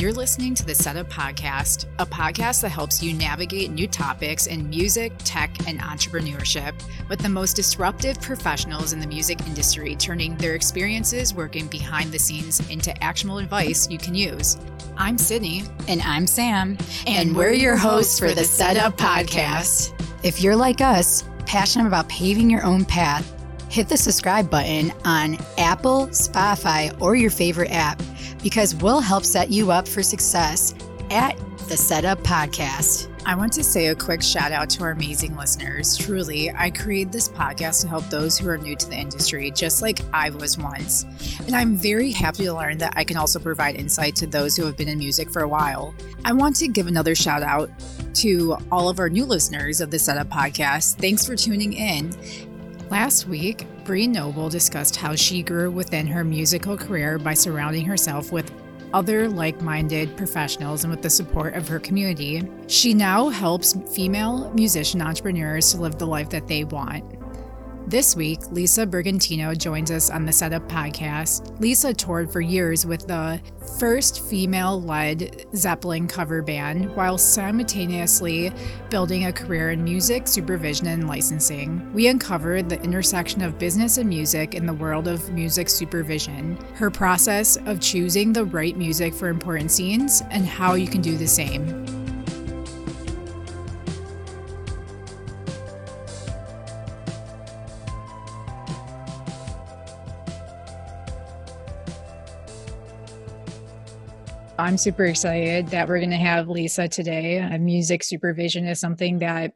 You're listening to the Setup Podcast, a podcast that helps you navigate new topics in music, tech, and entrepreneurship with the most disruptive professionals in the music industry, turning their experiences working behind the scenes into actionable advice you can use. I'm Sydney. And I'm Sam. And, and we're your hosts for the Setup Podcast. If you're like us, passionate about paving your own path, hit the subscribe button on Apple, Spotify, or your favorite app because we'll help set you up for success at the Setup Podcast. I want to say a quick shout out to our amazing listeners. Truly, I created this podcast to help those who are new to the industry, just like I was once. And I'm very happy to learn that I can also provide insight to those who have been in music for a while. I want to give another shout out to all of our new listeners of the Setup Podcast. Thanks for tuning in. Last week, Bree Noble discussed how she grew within her musical career by surrounding herself with other like minded professionals and with the support of her community. She now helps female musician entrepreneurs to live the life that they want. This week, Lisa Brigantino joins us on the Setup podcast. Lisa toured for years with the first female led Zeppelin cover band while simultaneously building a career in music, supervision, and licensing. We uncovered the intersection of business and music in the world of music supervision, her process of choosing the right music for important scenes, and how you can do the same. I'm super excited that we're going to have Lisa today. music supervision is something that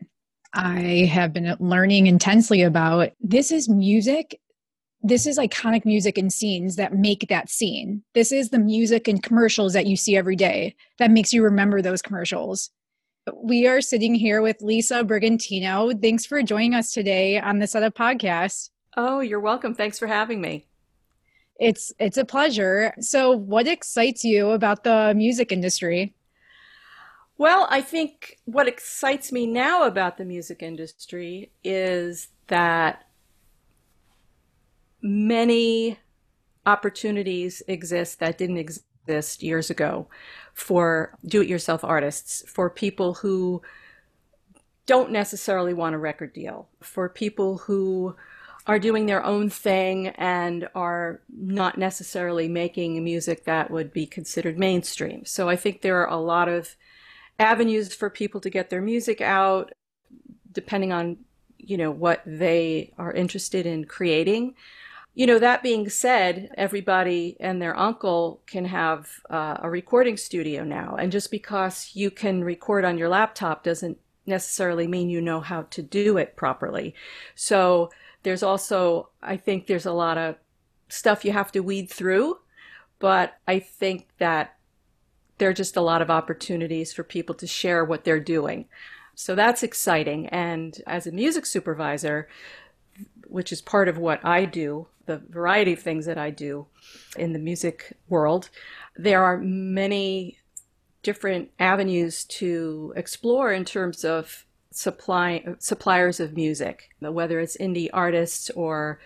I have been learning intensely about. This is music. This is iconic music and scenes that make that scene. This is the music and commercials that you see every day that makes you remember those commercials. We are sitting here with Lisa Brigantino. Thanks for joining us today on the Set Setup Podcast. Oh, you're welcome. Thanks for having me. It's it's a pleasure. So, what excites you about the music industry? Well, I think what excites me now about the music industry is that many opportunities exist that didn't exist years ago for do it yourself artists, for people who don't necessarily want a record deal, for people who are doing their own thing and are not necessarily making music that would be considered mainstream. So I think there are a lot of avenues for people to get their music out depending on you know what they are interested in creating. You know that being said everybody and their uncle can have uh, a recording studio now. And just because you can record on your laptop doesn't necessarily mean you know how to do it properly. So there's also, I think there's a lot of stuff you have to weed through, but I think that there are just a lot of opportunities for people to share what they're doing. So that's exciting. And as a music supervisor, which is part of what I do, the variety of things that I do in the music world, there are many different avenues to explore in terms of supply suppliers of music, whether it's indie artists or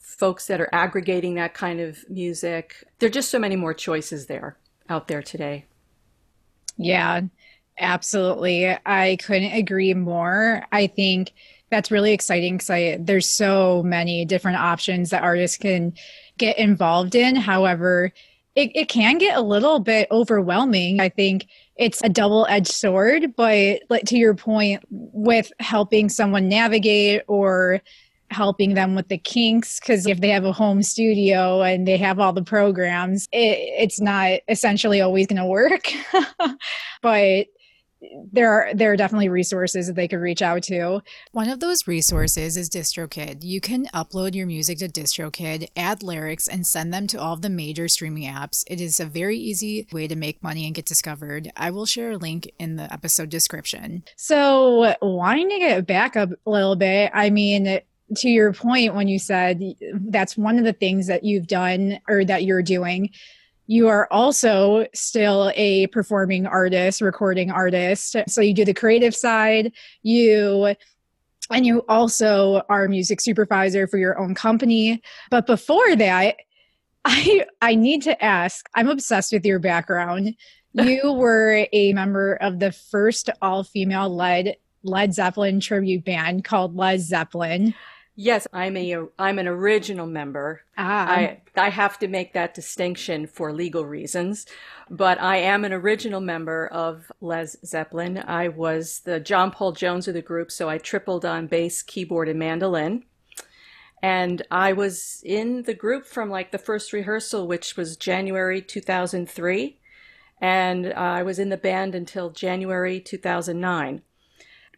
folks that are aggregating that kind of music. There are just so many more choices there out there today. Yeah, absolutely. I couldn't agree more. I think that's really exciting because there's so many different options that artists can get involved in. However, it, it can get a little bit overwhelming. I think it's a double-edged sword but like to your point with helping someone navigate or helping them with the kinks because if they have a home studio and they have all the programs it, it's not essentially always going to work but there are there are definitely resources that they could reach out to. One of those resources is DistroKid. You can upload your music to DistroKid, add lyrics, and send them to all of the major streaming apps. It is a very easy way to make money and get discovered. I will share a link in the episode description. So, wanting to get back up a little bit, I mean, to your point when you said that's one of the things that you've done or that you're doing you are also still a performing artist, recording artist. So you do the creative side, you and you also are a music supervisor for your own company. But before that, I I need to ask, I'm obsessed with your background. you were a member of the first all-female led Led Zeppelin tribute band called Lez Zeppelin. Yes, I'm a I'm an original member. Ah. I I have to make that distinction for legal reasons, but I am an original member of Lez Zeppelin. I was the John Paul Jones of the group, so I tripled on bass, keyboard, and mandolin. And I was in the group from like the first rehearsal, which was January 2003, and I was in the band until January 2009.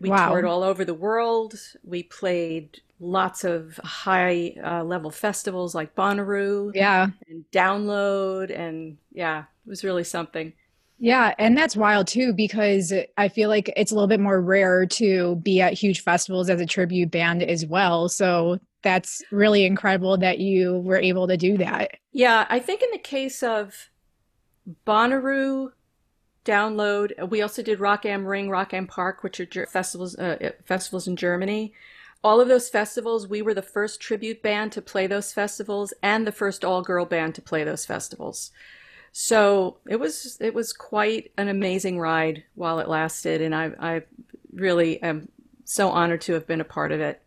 We wow. toured all over the world. We played lots of high uh, level festivals like Bonnaroo, yeah, and Download, and yeah, it was really something. Yeah, and that's wild too because I feel like it's a little bit more rare to be at huge festivals as a tribute band as well. So that's really incredible that you were able to do that. Yeah, I think in the case of Bonnaroo, Download, we also did Rock am Ring, Rock am Park, which are festivals uh, festivals in Germany all of those festivals, we were the first tribute band to play those festivals and the first all girl band to play those festivals. So it was it was quite an amazing ride while it lasted, and I I really am so honored to have been a part of it.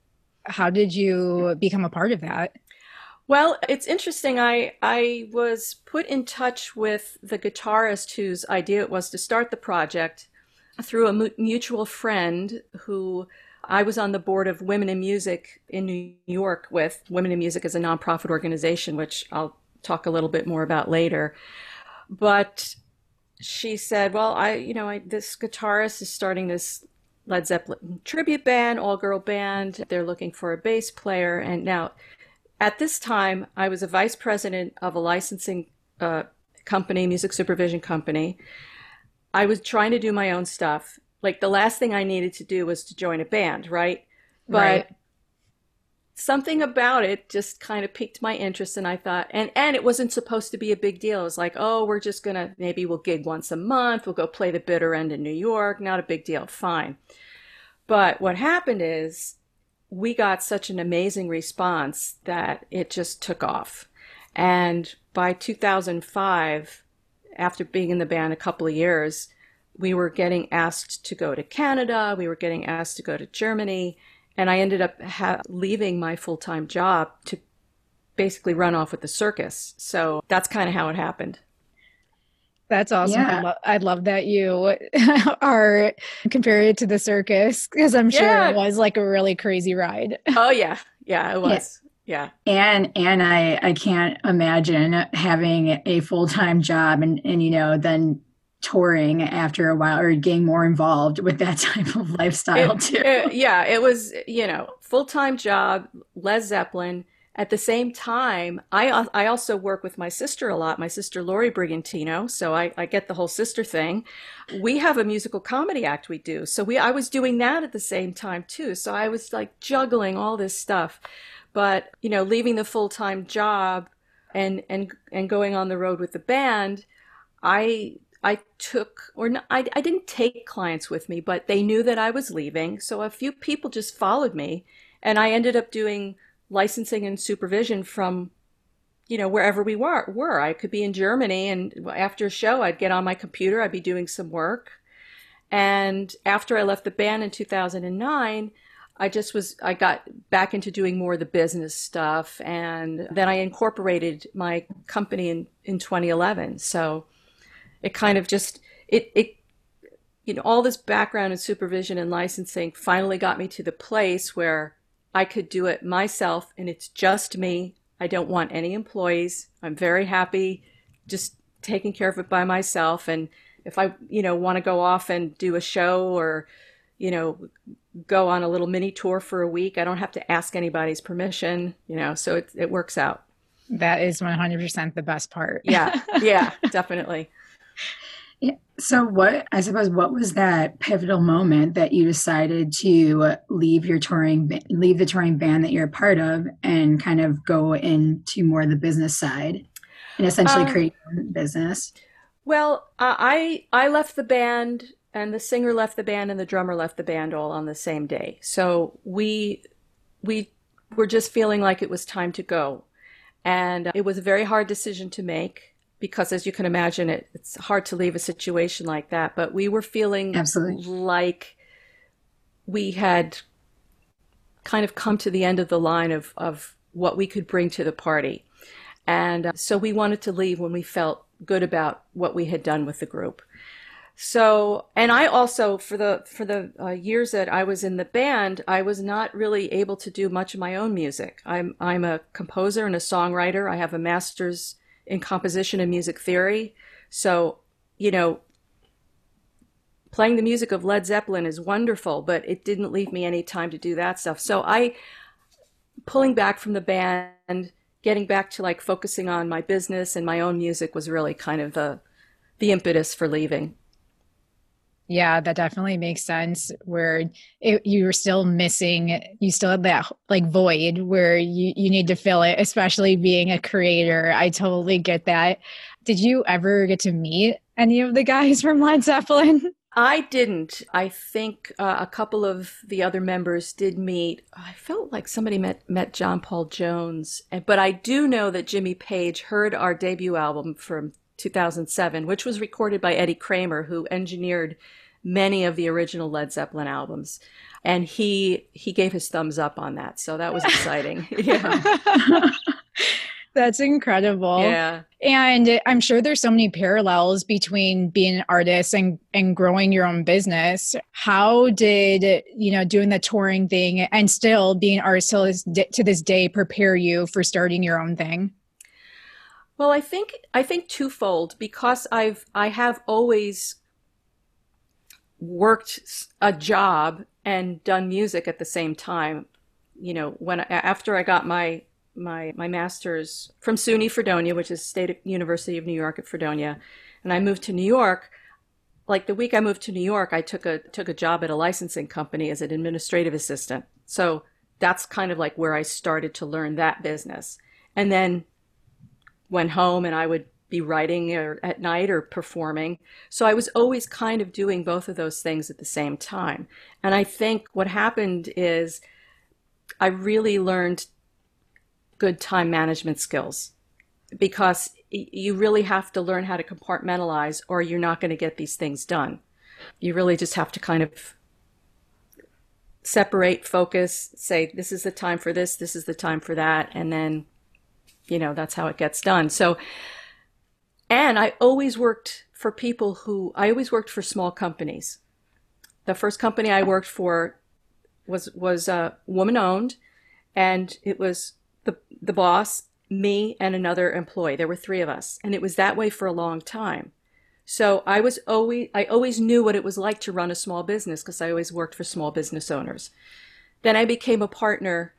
How did you become a part of that? Well, it's interesting. I I was put in touch with the guitarist whose idea it was to start the project through a mutual friend who I was on the board of Women in Music in New York with Women in Music as a nonprofit organization, which I'll talk a little bit more about later. But she said, "Well, I, you know, I, this guitarist is starting this Led Zeppelin tribute band, all girl band. They're looking for a bass player." And now, at this time, I was a vice president of a licensing uh, company, music supervision company. I was trying to do my own stuff, like the last thing I needed to do was to join a band, right? But right. something about it just kind of piqued my interest and I thought and and it wasn't supposed to be a big deal. It was like, "Oh, we're just going to maybe we'll gig once a month, we'll go play the bitter end in New York, not a big deal, fine." But what happened is we got such an amazing response that it just took off. And by 2005, after being in the band a couple of years, we were getting asked to go to Canada, we were getting asked to go to Germany, and I ended up ha- leaving my full time job to basically run off with the circus. So that's kind of how it happened. That's awesome. Yeah. I, lo- I, love that you are compared it to the circus because I'm sure yeah. it was like a really crazy ride. Oh yeah, yeah, it was. Yeah. yeah. And and I I can't imagine having a full time job and and you know then touring after a while or getting more involved with that type of lifestyle it, too. It, yeah, it was, you know, full-time job, Lez Zeppelin. At the same time, I uh, I also work with my sister a lot, my sister Lori Brigantino, so I, I get the whole sister thing. We have a musical comedy act we do. So we I was doing that at the same time too. So I was like juggling all this stuff. But, you know, leaving the full-time job and and and going on the road with the band, I I took, or no, I, I didn't take clients with me, but they knew that I was leaving. So a few people just followed me, and I ended up doing licensing and supervision from, you know, wherever we were. Were I could be in Germany, and after a show, I'd get on my computer, I'd be doing some work. And after I left the band in 2009, I just was, I got back into doing more of the business stuff. And then I incorporated my company in, in 2011. So it kind of just it it you know all this background and supervision and licensing finally got me to the place where I could do it myself and it's just me. I don't want any employees. I'm very happy just taking care of it by myself and if I, you know, want to go off and do a show or you know, go on a little mini tour for a week, I don't have to ask anybody's permission, you know, so it it works out. That is 100% the best part. yeah. Yeah, definitely. Yeah. So what I suppose what was that pivotal moment that you decided to leave your touring leave the touring band that you're a part of and kind of go into more of the business side and essentially um, create business? Well, uh, I I left the band and the singer left the band and the drummer left the band all on the same day. So we we were just feeling like it was time to go. And it was a very hard decision to make because as you can imagine, it, it's hard to leave a situation like that. But we were feeling Absolutely. like we had kind of come to the end of the line of, of what we could bring to the party. And uh, so we wanted to leave when we felt good about what we had done with the group. So, and I also for the for the uh, years that I was in the band, I was not really able to do much of my own music. I'm I'm a composer and a songwriter. I have a master's in composition and music theory. So, you know, playing the music of Led Zeppelin is wonderful, but it didn't leave me any time to do that stuff. So I pulling back from the band, getting back to like focusing on my business and my own music was really kind of the the impetus for leaving. Yeah, that definitely makes sense. Where it, you were still missing, you still had that like void where you you need to fill it, especially being a creator. I totally get that. Did you ever get to meet any of the guys from Led Zeppelin? I didn't. I think uh, a couple of the other members did meet. I felt like somebody met met John Paul Jones, but I do know that Jimmy Page heard our debut album from 2007, which was recorded by Eddie Kramer, who engineered many of the original Led Zeppelin albums. And he he gave his thumbs up on that. So that was exciting. yeah. That's incredible. Yeah. And I'm sure there's so many parallels between being an artist and, and growing your own business. How did, you know, doing the touring thing and still being an artist this, to this day prepare you for starting your own thing? Well, I think I think twofold because I've I have always worked a job and done music at the same time. You know, when after I got my my my master's from SUNY Fredonia, which is State University of New York at Fredonia, and I moved to New York. Like the week I moved to New York, I took a took a job at a licensing company as an administrative assistant. So that's kind of like where I started to learn that business. And then went home and I would be writing or at night or performing. So I was always kind of doing both of those things at the same time. And I think what happened is I really learned good time management skills because you really have to learn how to compartmentalize or you're not going to get these things done. You really just have to kind of separate, focus, say, this is the time for this, this is the time for that, and then, you know, that's how it gets done. So, and I always worked for people who, I always worked for small companies. The first company I worked for was, was uh, woman owned, and it was the, the boss, me, and another employee. There were three of us. And it was that way for a long time. So I was always, I always knew what it was like to run a small business because I always worked for small business owners. Then I became a partner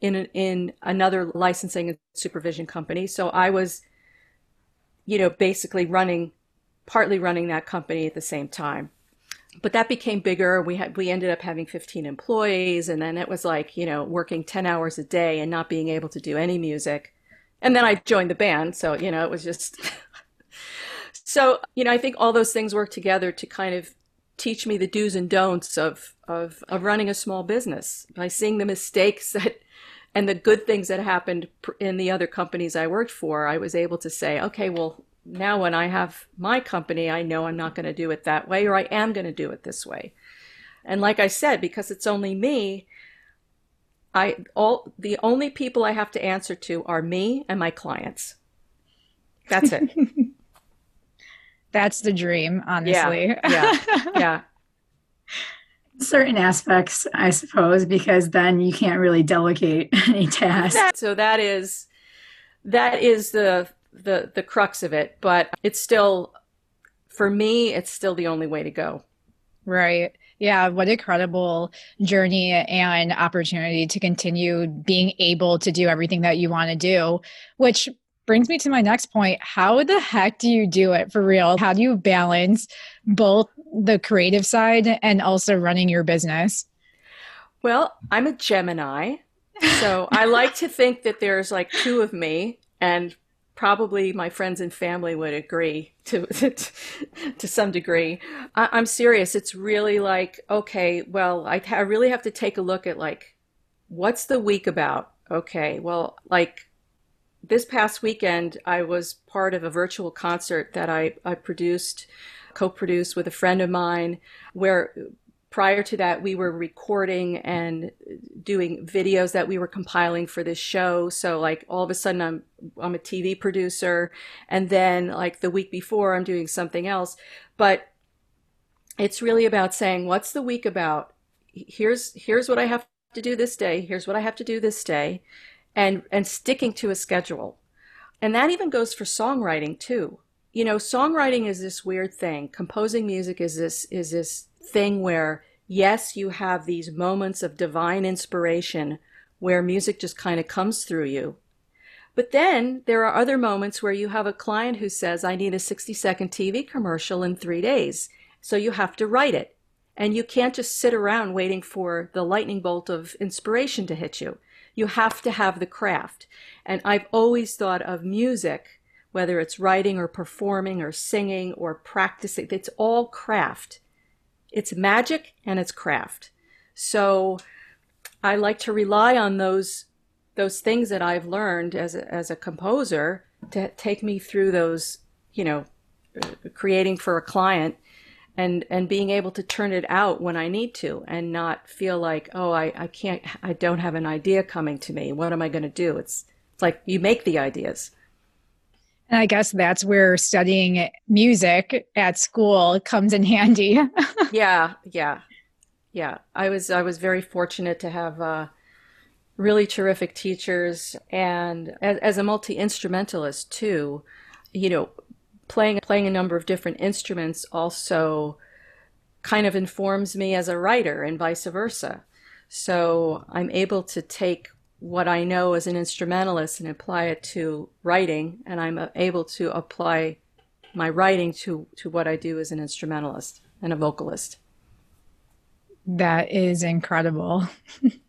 in, in another licensing and supervision company. So I was, you know, basically running, partly running that company at the same time but that became bigger. We had we ended up having 15 employees, and then it was like you know working 10 hours a day and not being able to do any music. And then I joined the band, so you know it was just. so you know I think all those things work together to kind of teach me the do's and don'ts of of of running a small business by seeing the mistakes that and the good things that happened in the other companies I worked for. I was able to say, okay, well now when I have my company, I know I'm not going to do it that way or I am going to do it this way. And like I said, because it's only me, I all the only people I have to answer to are me and my clients. That's it. That's the dream, honestly. Yeah. Yeah. yeah. Certain aspects, I suppose, because then you can't really delegate any tasks. So that is that is the the the crux of it, but it's still for me it's still the only way to go. Right. Yeah, what incredible journey and opportunity to continue being able to do everything that you want to do, which brings me to my next point. How the heck do you do it for real? How do you balance both the creative side and also running your business? Well, I'm a Gemini. So I like to think that there's like two of me and probably my friends and family would agree to to some degree. I, am serious. It's really like okay, well, I, I really have to take a look at like what's the week about. Okay, well, like this past weekend, I was part of a virtual concert that I, I produced, co produced with a friend of mine, where prior to that, we were recording and doing videos that we were compiling for this show. So, like, all of a sudden, I'm, I'm a TV producer. And then, like, the week before, I'm doing something else. But it's really about saying, what's the week about? Here's, here's what I have to do this day. Here's what I have to do this day and and sticking to a schedule. And that even goes for songwriting too. You know, songwriting is this weird thing. Composing music is this is this thing where yes, you have these moments of divine inspiration where music just kind of comes through you. But then there are other moments where you have a client who says, I need a 60 second TV commercial in three days. So you have to write it. And you can't just sit around waiting for the lightning bolt of inspiration to hit you. You have to have the craft. And I've always thought of music, whether it's writing or performing or singing or practicing, it's all craft. It's magic and it's craft. So I like to rely on those those things that I've learned as a, as a composer to take me through those, you know, creating for a client and and being able to turn it out when I need to and not feel like oh I, I can't I don't have an idea coming to me. What am I going to do? It's it's like you make the ideas. And I guess that's where studying music at school comes in handy. Yeah yeah yeah. I was I was very fortunate to have uh, really terrific teachers and as, as a multi instrumentalist too you know playing playing a number of different instruments also kind of informs me as a writer and vice versa. So I'm able to take what I know as an instrumentalist and apply it to writing, and I'm uh, able to apply my writing to, to what I do as an instrumentalist and a vocalist. That is incredible.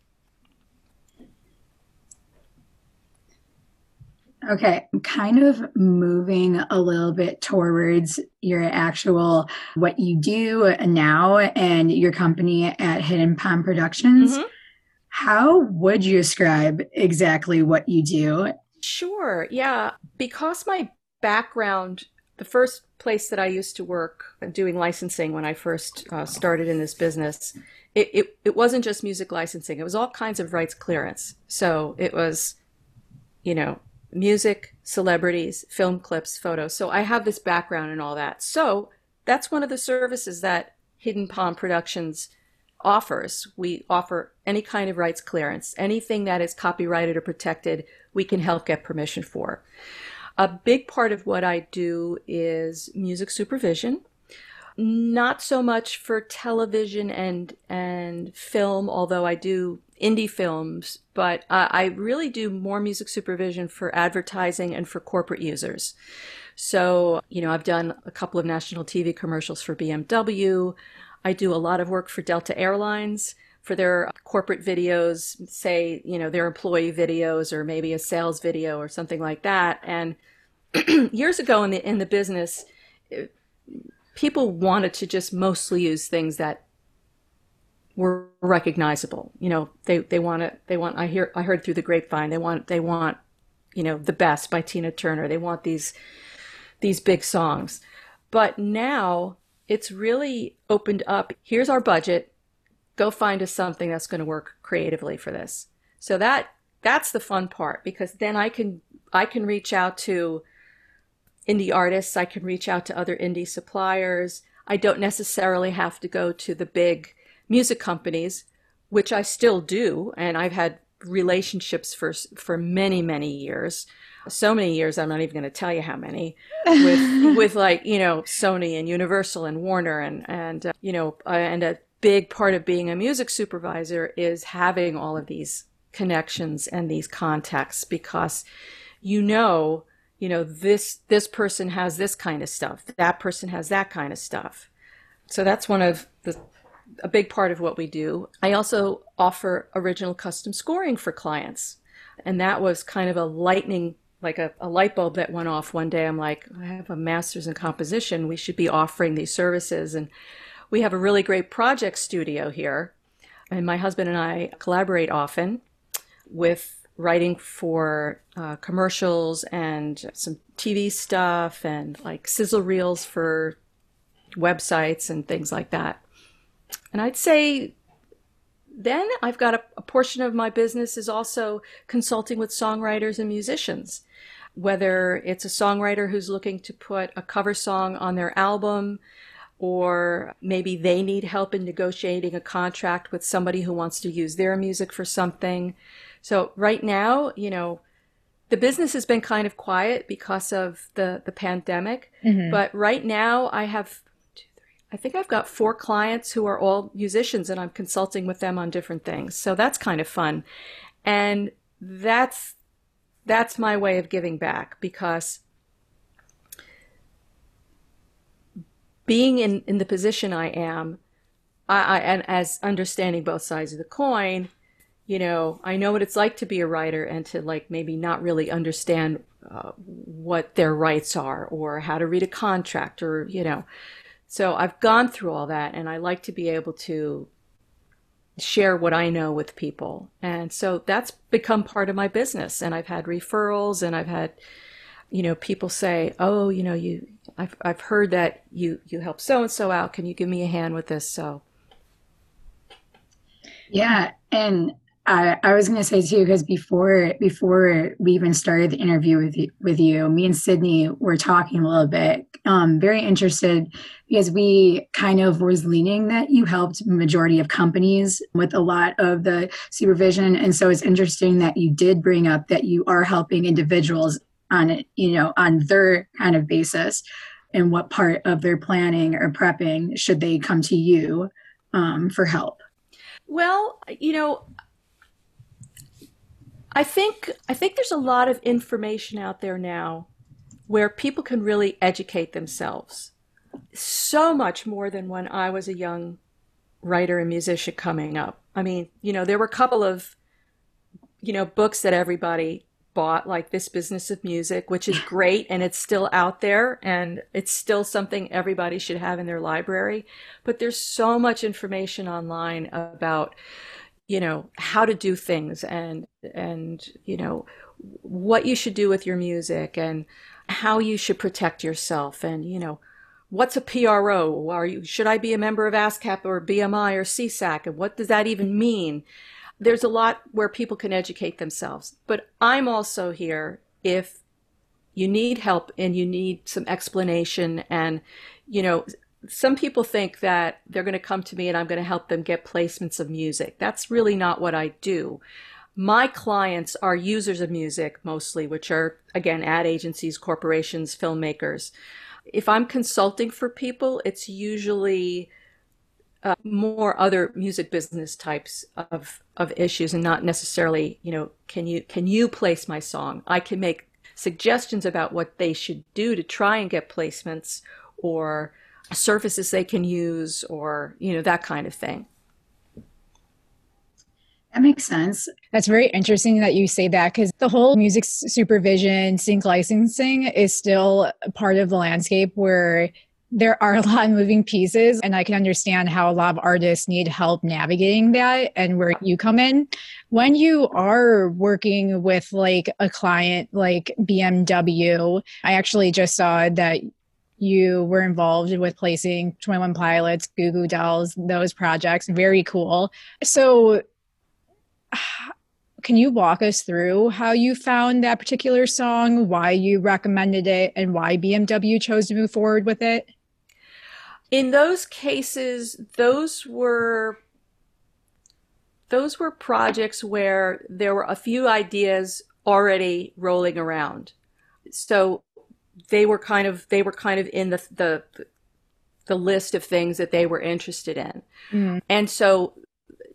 Okay, I'm kind of moving a little bit towards your actual what you do now and your company at Hidden Pond Productions. Mm-hmm. How would you describe exactly what you do? Sure. Yeah. Because my background, the first place that I used to work doing licensing when I first uh, started in this business, it, it, it wasn't just music licensing, it was all kinds of rights clearance. So it was, you know, music, celebrities, film clips, photos. So I have this background and all that. So that's one of the services that Hidden Pond Productions offers. We offer any kind of rights clearance, anything that is copyrighted or protected, we can help get permission for. A big part of what I do is music supervision. Not so much for television and and film, although I do indie films, but uh, I really do more music supervision for advertising and for corporate users. So, you know, I've done a couple of national TV commercials for BMW. I do a lot of work for Delta Airlines for their corporate videos, say, you know, their employee videos or maybe a sales video or something like that. And years ago in the in the business, people wanted to just mostly use things that were recognizable. You know, they they want it. They want. I hear. I heard through the grapevine. They want. They want. You know, the best by Tina Turner. They want these these big songs. But now it's really opened up. Here's our budget. Go find us something that's going to work creatively for this. So that that's the fun part because then I can I can reach out to indie artists. I can reach out to other indie suppliers. I don't necessarily have to go to the big music companies, which I still do, and I've had relationships for for many many years. So many years i'm not even going to tell you how many with with like you know sony and universal and warner and and uh, you know uh, and a big part of being a music supervisor is having all of these connections and these contacts because you know you know this this person has this kind of stuff that person has that kind of stuff. So that's one of the a big part of what we do. I also offer original custom scoring for clients. And that was kind of a lightning, like a, a light bulb that went off one day. I'm like, I have a master's in composition. We should be offering these services. And we have a really great project studio here. And my husband and I collaborate often with writing for uh, commercials and some TV stuff and like sizzle reels for websites and things like that. And I'd say then I've got a, a, portion of my business is also consulting with songwriters and musicians. Whether it's a songwriter who's looking to put a cover song on their album, or maybe they need help in negotiating a contract with somebody who wants to use their music for something. So right now, you know, the business has been kind of quiet because of the the pandemic, mm-hmm. but right now I have I think I've got four clients who are all musicians and I'm consulting with them on different things. So that's kind of fun. And that's that's my way of giving back because being in, in the position I am, I, I, and as understanding both sides of the coin, you know, I know what it's like to be a writer and to like maybe not really understand uh, what their rights are or how to read a contract or, you know, so I've gone through all that and I like to be able to share what I know with people. And so that's become part of my business. And I've had referrals and I've had, you know, people say, Oh, you know, you, I've, I've heard that you, you help so and so out. Can you give me a hand with this? So. Yeah. And I, I was going to say too, because before before we even started the interview with you, with you, me and Sydney were talking a little bit. Um, very interested because we kind of was leaning that you helped majority of companies with a lot of the supervision, and so it's interesting that you did bring up that you are helping individuals on it, you know on their kind of basis, and what part of their planning or prepping should they come to you um, for help. Well, you know, I think I think there's a lot of information out there now where people can really educate themselves. So much more than when I was a young writer and musician coming up. I mean, you know, there were a couple of you know, books that everybody bought like This Business of Music, which is great and it's still out there and it's still something everybody should have in their library, but there's so much information online about you know how to do things and and you know what you should do with your music and how you should protect yourself and you know what's a PRO are you should I be a member of ASCAP or BMI or SESAC and what does that even mean? There's a lot where people can educate themselves but I'm also here if you need help and you need some explanation and you know some people think that they're going to come to me and I'm going to help them get placements of music. That's really not what I do. My clients are users of music mostly, which are, again, ad agencies, corporations, filmmakers. If I'm consulting for people, it's usually uh, more other music business types of, of issues and not necessarily, you know, can you, can you place my song? I can make suggestions about what they should do to try and get placements or services they can use or you know that kind of thing that makes sense. That's very interesting that you say that because the whole music supervision, sync licensing is still part of the landscape where there are a lot of moving pieces. And I can understand how a lot of artists need help navigating that and where you come in. When you are working with like a client like BMW, I actually just saw that you were involved with placing 21 Pilots, Goo Goo Dolls, those projects. Very cool. So, can you walk us through how you found that particular song, why you recommended it, and why BMW chose to move forward with it? In those cases, those were those were projects where there were a few ideas already rolling around. So they were kind of they were kind of in the the the list of things that they were interested in. Mm. And so,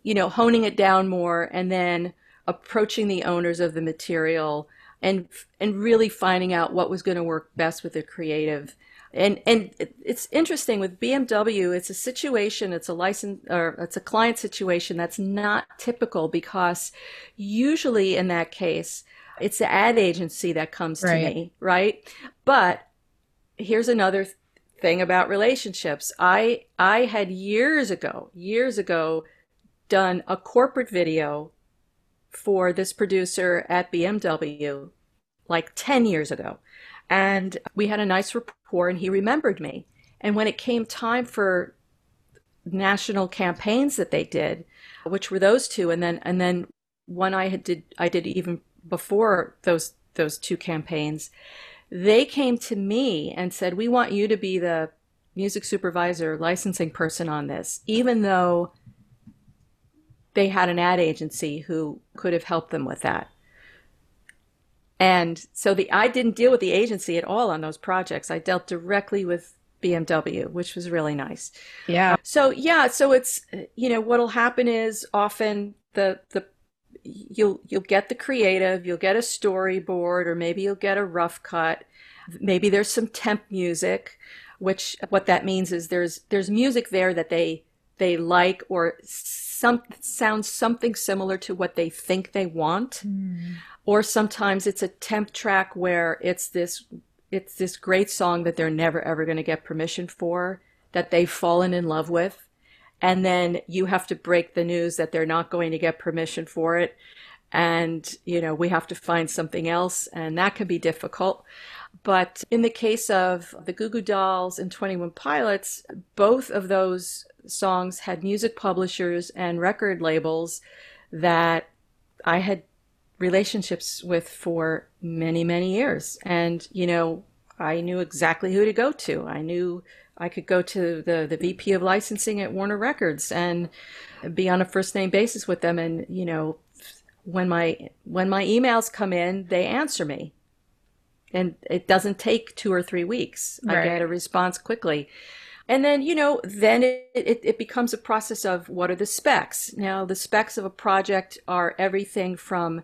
you know, honing it down more and then approaching the owners of the material and and really finding out what was going to work best with the creative. And and it's interesting with BMW, it's a situation, it's a license or it's a client situation that's not typical because usually in that case, it's the ad agency that comes right. to me, right? But here's another thing about relationships. I I had years ago, years ago done a corporate video for this producer at BMW like 10 years ago. And we had a nice rapport, and he remembered me. And when it came time for national campaigns that they did, which were those two, and then and then one I had did I did even before those those two campaigns, they came to me and said, "We want you to be the music supervisor, licensing person on this," even though they had an ad agency who could have helped them with that. And so the I didn't deal with the agency at all on those projects. I dealt directly with BMW, which was really nice. Yeah. So yeah, so it's you know what'll happen is often the the you'll you'll get the creative, you'll get a storyboard, or maybe you'll get a rough cut. Maybe there's some temp music, which what that means is there's there's music there that they they like or some sounds something similar to what they think they want. Mm. Or sometimes it's a temp track where it's this it's this great song that they're never ever going to get permission for that they've fallen in love with and then you have to break the news that they're not going to get permission for it. And you know we have to find something else and that can be difficult. But in the case of the Goo Goo Dolls and 21 Pilots both of those songs had music publishers and record labels that I had relationships with for many many years. And you know I knew exactly who to go to. I knew I could go to the, the VP of licensing at Warner Records and be on a first name basis with them. And, you know, when my, when my emails come in, they answer me and it doesn't take two or three weeks. Right. I get a response quickly. And then, you know, then it, it, it, becomes a process of what are the specs? Now, the specs of a project are everything from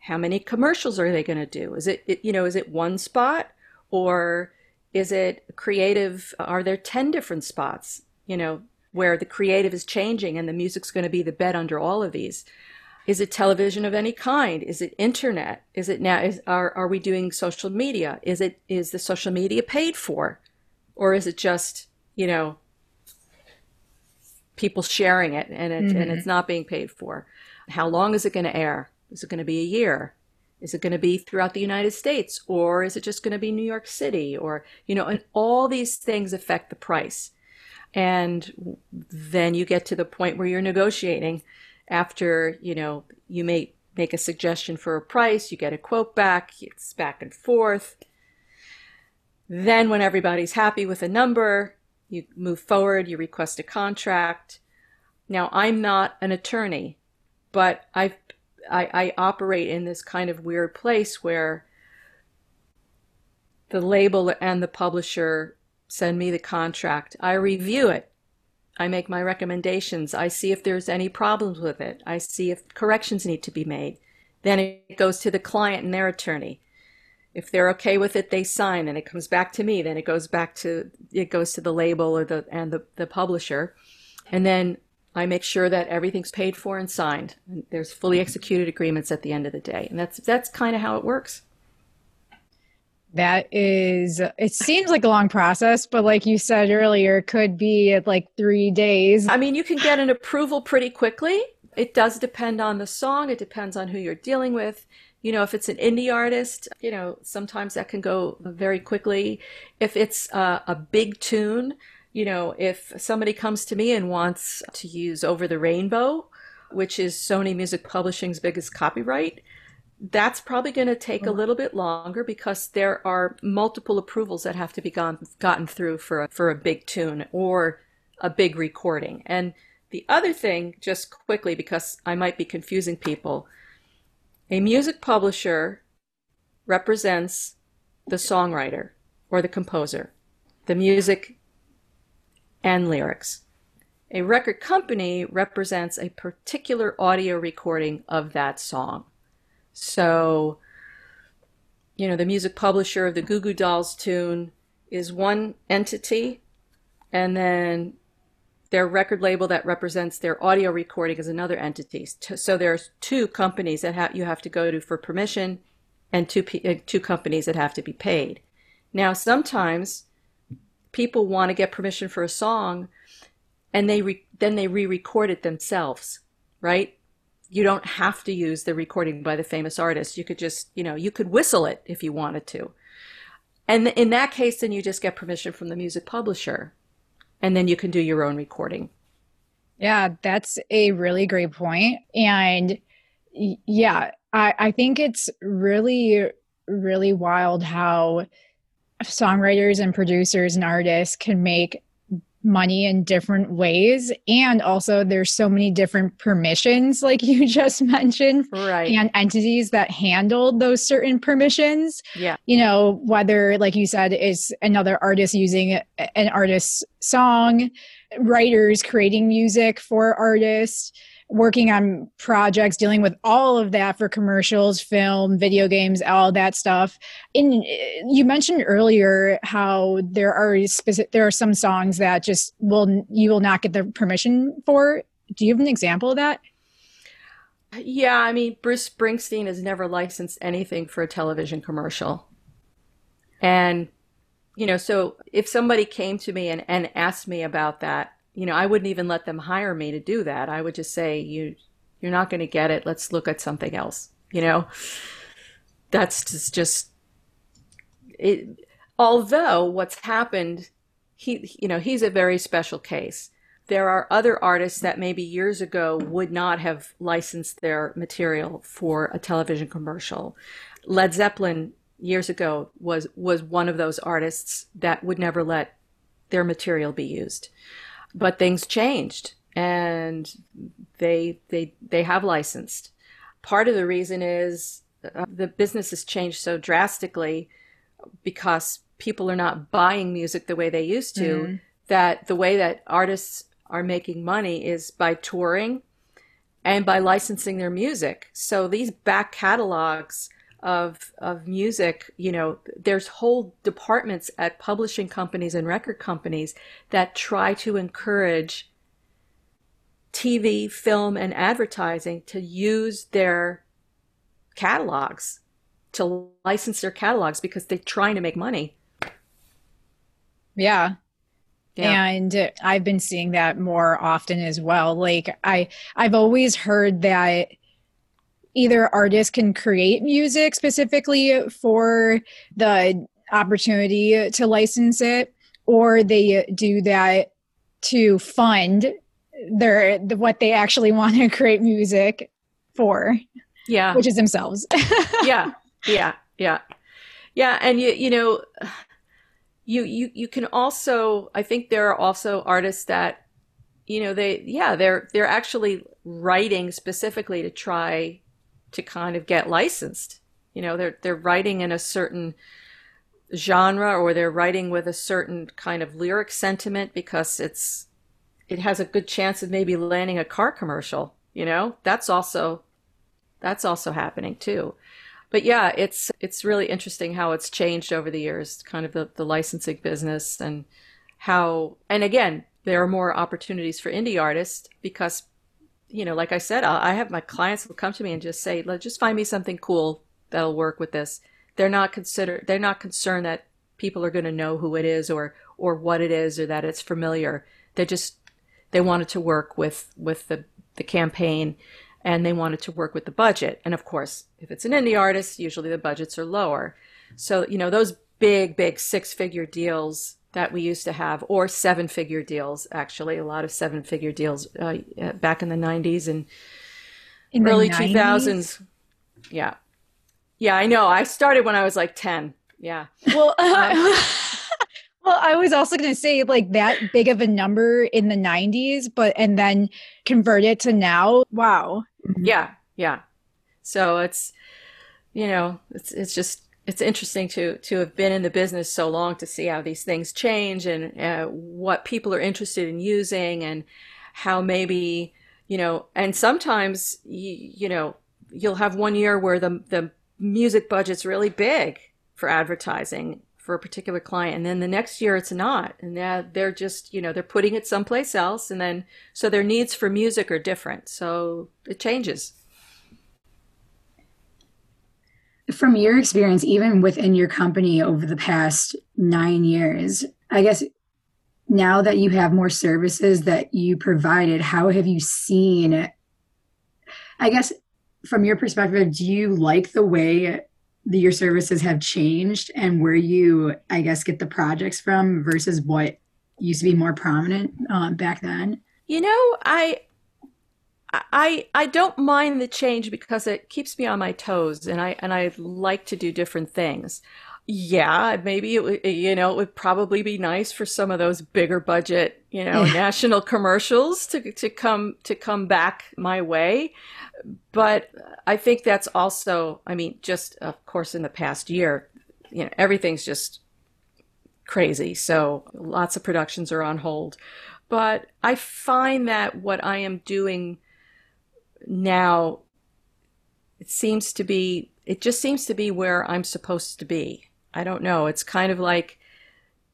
how many commercials are they going to do? Is it, it, you know, is it one spot or is it creative? Are there 10 different spots, you know, where the creative is changing and the music's going to be the bed under all of these? Is it television of any kind? Is it internet? Is it now, is, are, are we doing social media? Is it, is the social media paid for? Or is it just, you know, people sharing it and, it, mm-hmm. and it's not being paid for? How long is it going to air? Is it going to be a year? Is it going to be throughout the United States or is it just going to be New York City or, you know, and all these things affect the price. And then you get to the point where you're negotiating after, you know, you may make a suggestion for a price, you get a quote back, it's back and forth. Then when everybody's happy with a number, you move forward, you request a contract. Now, I'm not an attorney, but I've I, I operate in this kind of weird place where the label and the publisher send me the contract. I review it. I make my recommendations. I see if there's any problems with it. I see if corrections need to be made. Then it goes to the client and their attorney. If they're okay with it, they sign and it comes back to me. Then it goes back to it goes to the label or the and the, the publisher. And then I make sure that everything's paid for and signed. And there's fully executed agreements at the end of the day. And that's that's kind of how it works. That is it seems like a long process, but like you said earlier, it could be at like 3 days. I mean, you can get an approval pretty quickly. It does depend on the song, it depends on who you're dealing with. You know, if it's an indie artist, you know, sometimes that can go very quickly. If it's a, a big tune, you know, if somebody comes to me and wants to use Over the Rainbow, which is Sony Music Publishing's biggest copyright, that's probably going to take a mm-hmm. little bit longer because there are multiple approvals that have to be gone, gotten through for a, for a big tune or a big recording. And the other thing, just quickly, because I might be confusing people, a music publisher represents the songwriter or the composer. The music and lyrics. A record company represents a particular audio recording of that song. So, you know, the music publisher of the Goo Goo Dolls tune is one entity, and then their record label that represents their audio recording is another entity. So there's two companies that ha- you have to go to for permission, and two uh, two companies that have to be paid. Now, sometimes people want to get permission for a song and they re- then they re-record it themselves right you don't have to use the recording by the famous artist. You could just, you know, you could whistle it if you wanted to. And in that case, then you just get permission from the music publisher and then you can do your own recording. Yeah, that's a really great point. And yeah, I, I think it's really, really wild how songwriters and producers and artists can make money in different ways. And also there's so many different permissions like you just mentioned right. and entities that handle those certain permissions. Yeah. You know whether like you said is another artist using an artist's song writers creating music for artists working on projects dealing with all of that for commercials film video games all that stuff. And uh, you mentioned earlier how there are specific there are some songs that just will you will not get the permission for. Do you have an example of that? Yeah i mean bruce springsteen has never licensed anything for a television commercial. And you know so if somebody came to me and, and asked me about that you know, I wouldn't even let them hire me to do that. I would just say, you, you're not going to get it. Let's look at something else. You know, that's just, just it. Although what's happened, he, you know, he's a very special case. There are other artists that maybe years ago would not have licensed their material for a television commercial. Led Zeppelin years ago was was one of those artists that would never let their material be used but things changed and they they they have licensed. Part of the reason is uh, the business has changed so drastically because people are not buying music the way they used to mm-hmm. that the way that artists are making money is by touring and by licensing their music. So these back catalogs of of music you know there's whole departments at publishing companies and record companies that try to encourage TV, film and advertising to use their catalogs to license their catalogs because they're trying to make money. Yeah. Yeah. And I've been seeing that more often as well. Like I I've always heard that either artists can create music specifically for the opportunity to license it or they do that to fund their what they actually want to create music for yeah. which is themselves. Yeah. Yeah. Yeah. Yeah. And you you know you you you can also i think there are also artists that you know they yeah they're they're actually writing specifically to try to kind of get licensed. You know, they're they're writing in a certain genre or they're writing with a certain kind of lyric sentiment because it's it has a good chance of maybe landing a car commercial, you know? That's also that's also happening too. But yeah, it's it's really interesting how it's changed over the years, kind of the, the licensing business and how and again, there are more opportunities for indie artists because you know, like I said, i have my clients will come to me and just say, "Let just find me something cool that'll work with this." They're not consider they're not concerned that people are going to know who it is or or what it is or that it's familiar. They just they wanted to work with with the the campaign and they wanted to work with the budget. And of course, if it's an indie artist, usually the budgets are lower. So, you know, those big big six-figure deals that we used to have, or seven figure deals, actually, a lot of seven figure deals uh, back in the 90s and in early 2000s. Yeah. Yeah, I know. I started when I was like 10. Yeah. Well, uh, well, I was also going to say like that big of a number in the 90s, but and then convert it to now. Wow. Yeah. Yeah. So it's, you know, it's, it's just, it's interesting to to have been in the business so long to see how these things change and uh, what people are interested in using and how maybe you know and sometimes you, you know you'll have one year where the the music budget's really big for advertising for a particular client and then the next year it's not. And they're just you know they're putting it someplace else and then so their needs for music are different. So it changes from your experience, even within your company over the past nine years, I guess now that you have more services that you provided, how have you seen I guess from your perspective, do you like the way the, your services have changed and where you, I guess, get the projects from versus what used to be more prominent um, back then? You know, I I I don't mind the change because it keeps me on my toes, and I and I like to do different things. Yeah, maybe it would, you know, it would probably be nice for some of those bigger budget, you know, national commercials to to come to come back my way. But I think that's also, I mean, just of course in the past year, you know, everything's just crazy. So lots of productions are on hold. But I find that what I am doing now it seems to be it just seems to be where I'm supposed to be. I don't know. It's kind of like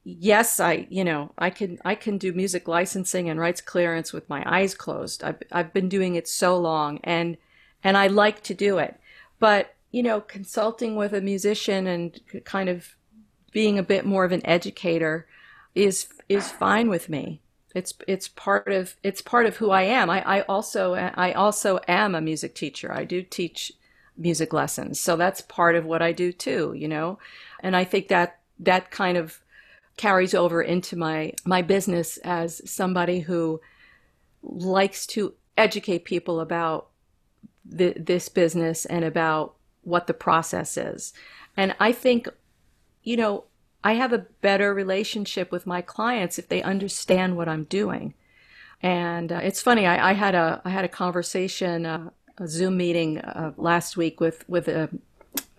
yes, I, you know, I can I can do music licensing and rights clearance with my eyes closed. I've I've been doing it so long and and I like to do it. But, you know, consulting with a musician and kind of being a bit more of an educator is is fine with me. It's it's part of it's part of who I am. I, I also I also am a music teacher. I do teach music lessons. So that's part of what I do too, you know. And I think that that kind of carries over into my my business as somebody who likes to educate people about this business and about what the process is. And I think, you know, I have a better relationship with my clients if they understand what I'm doing. And uh, it's funny. I, I, had a I had a conversation, uh, a Zoom meeting uh, last week with with a,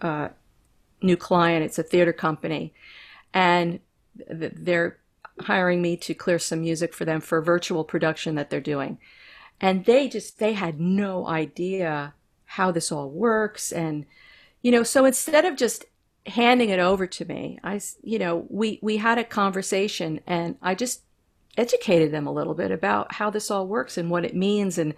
a, new client. It's a theater company, and they're hiring me to clear some music for them for a virtual production that they're doing. And they just they had no idea how this all works, and you know, so instead of just handing it over to me, I, you know, we, we had a conversation and I just educated them a little bit about how this all works and what it means. And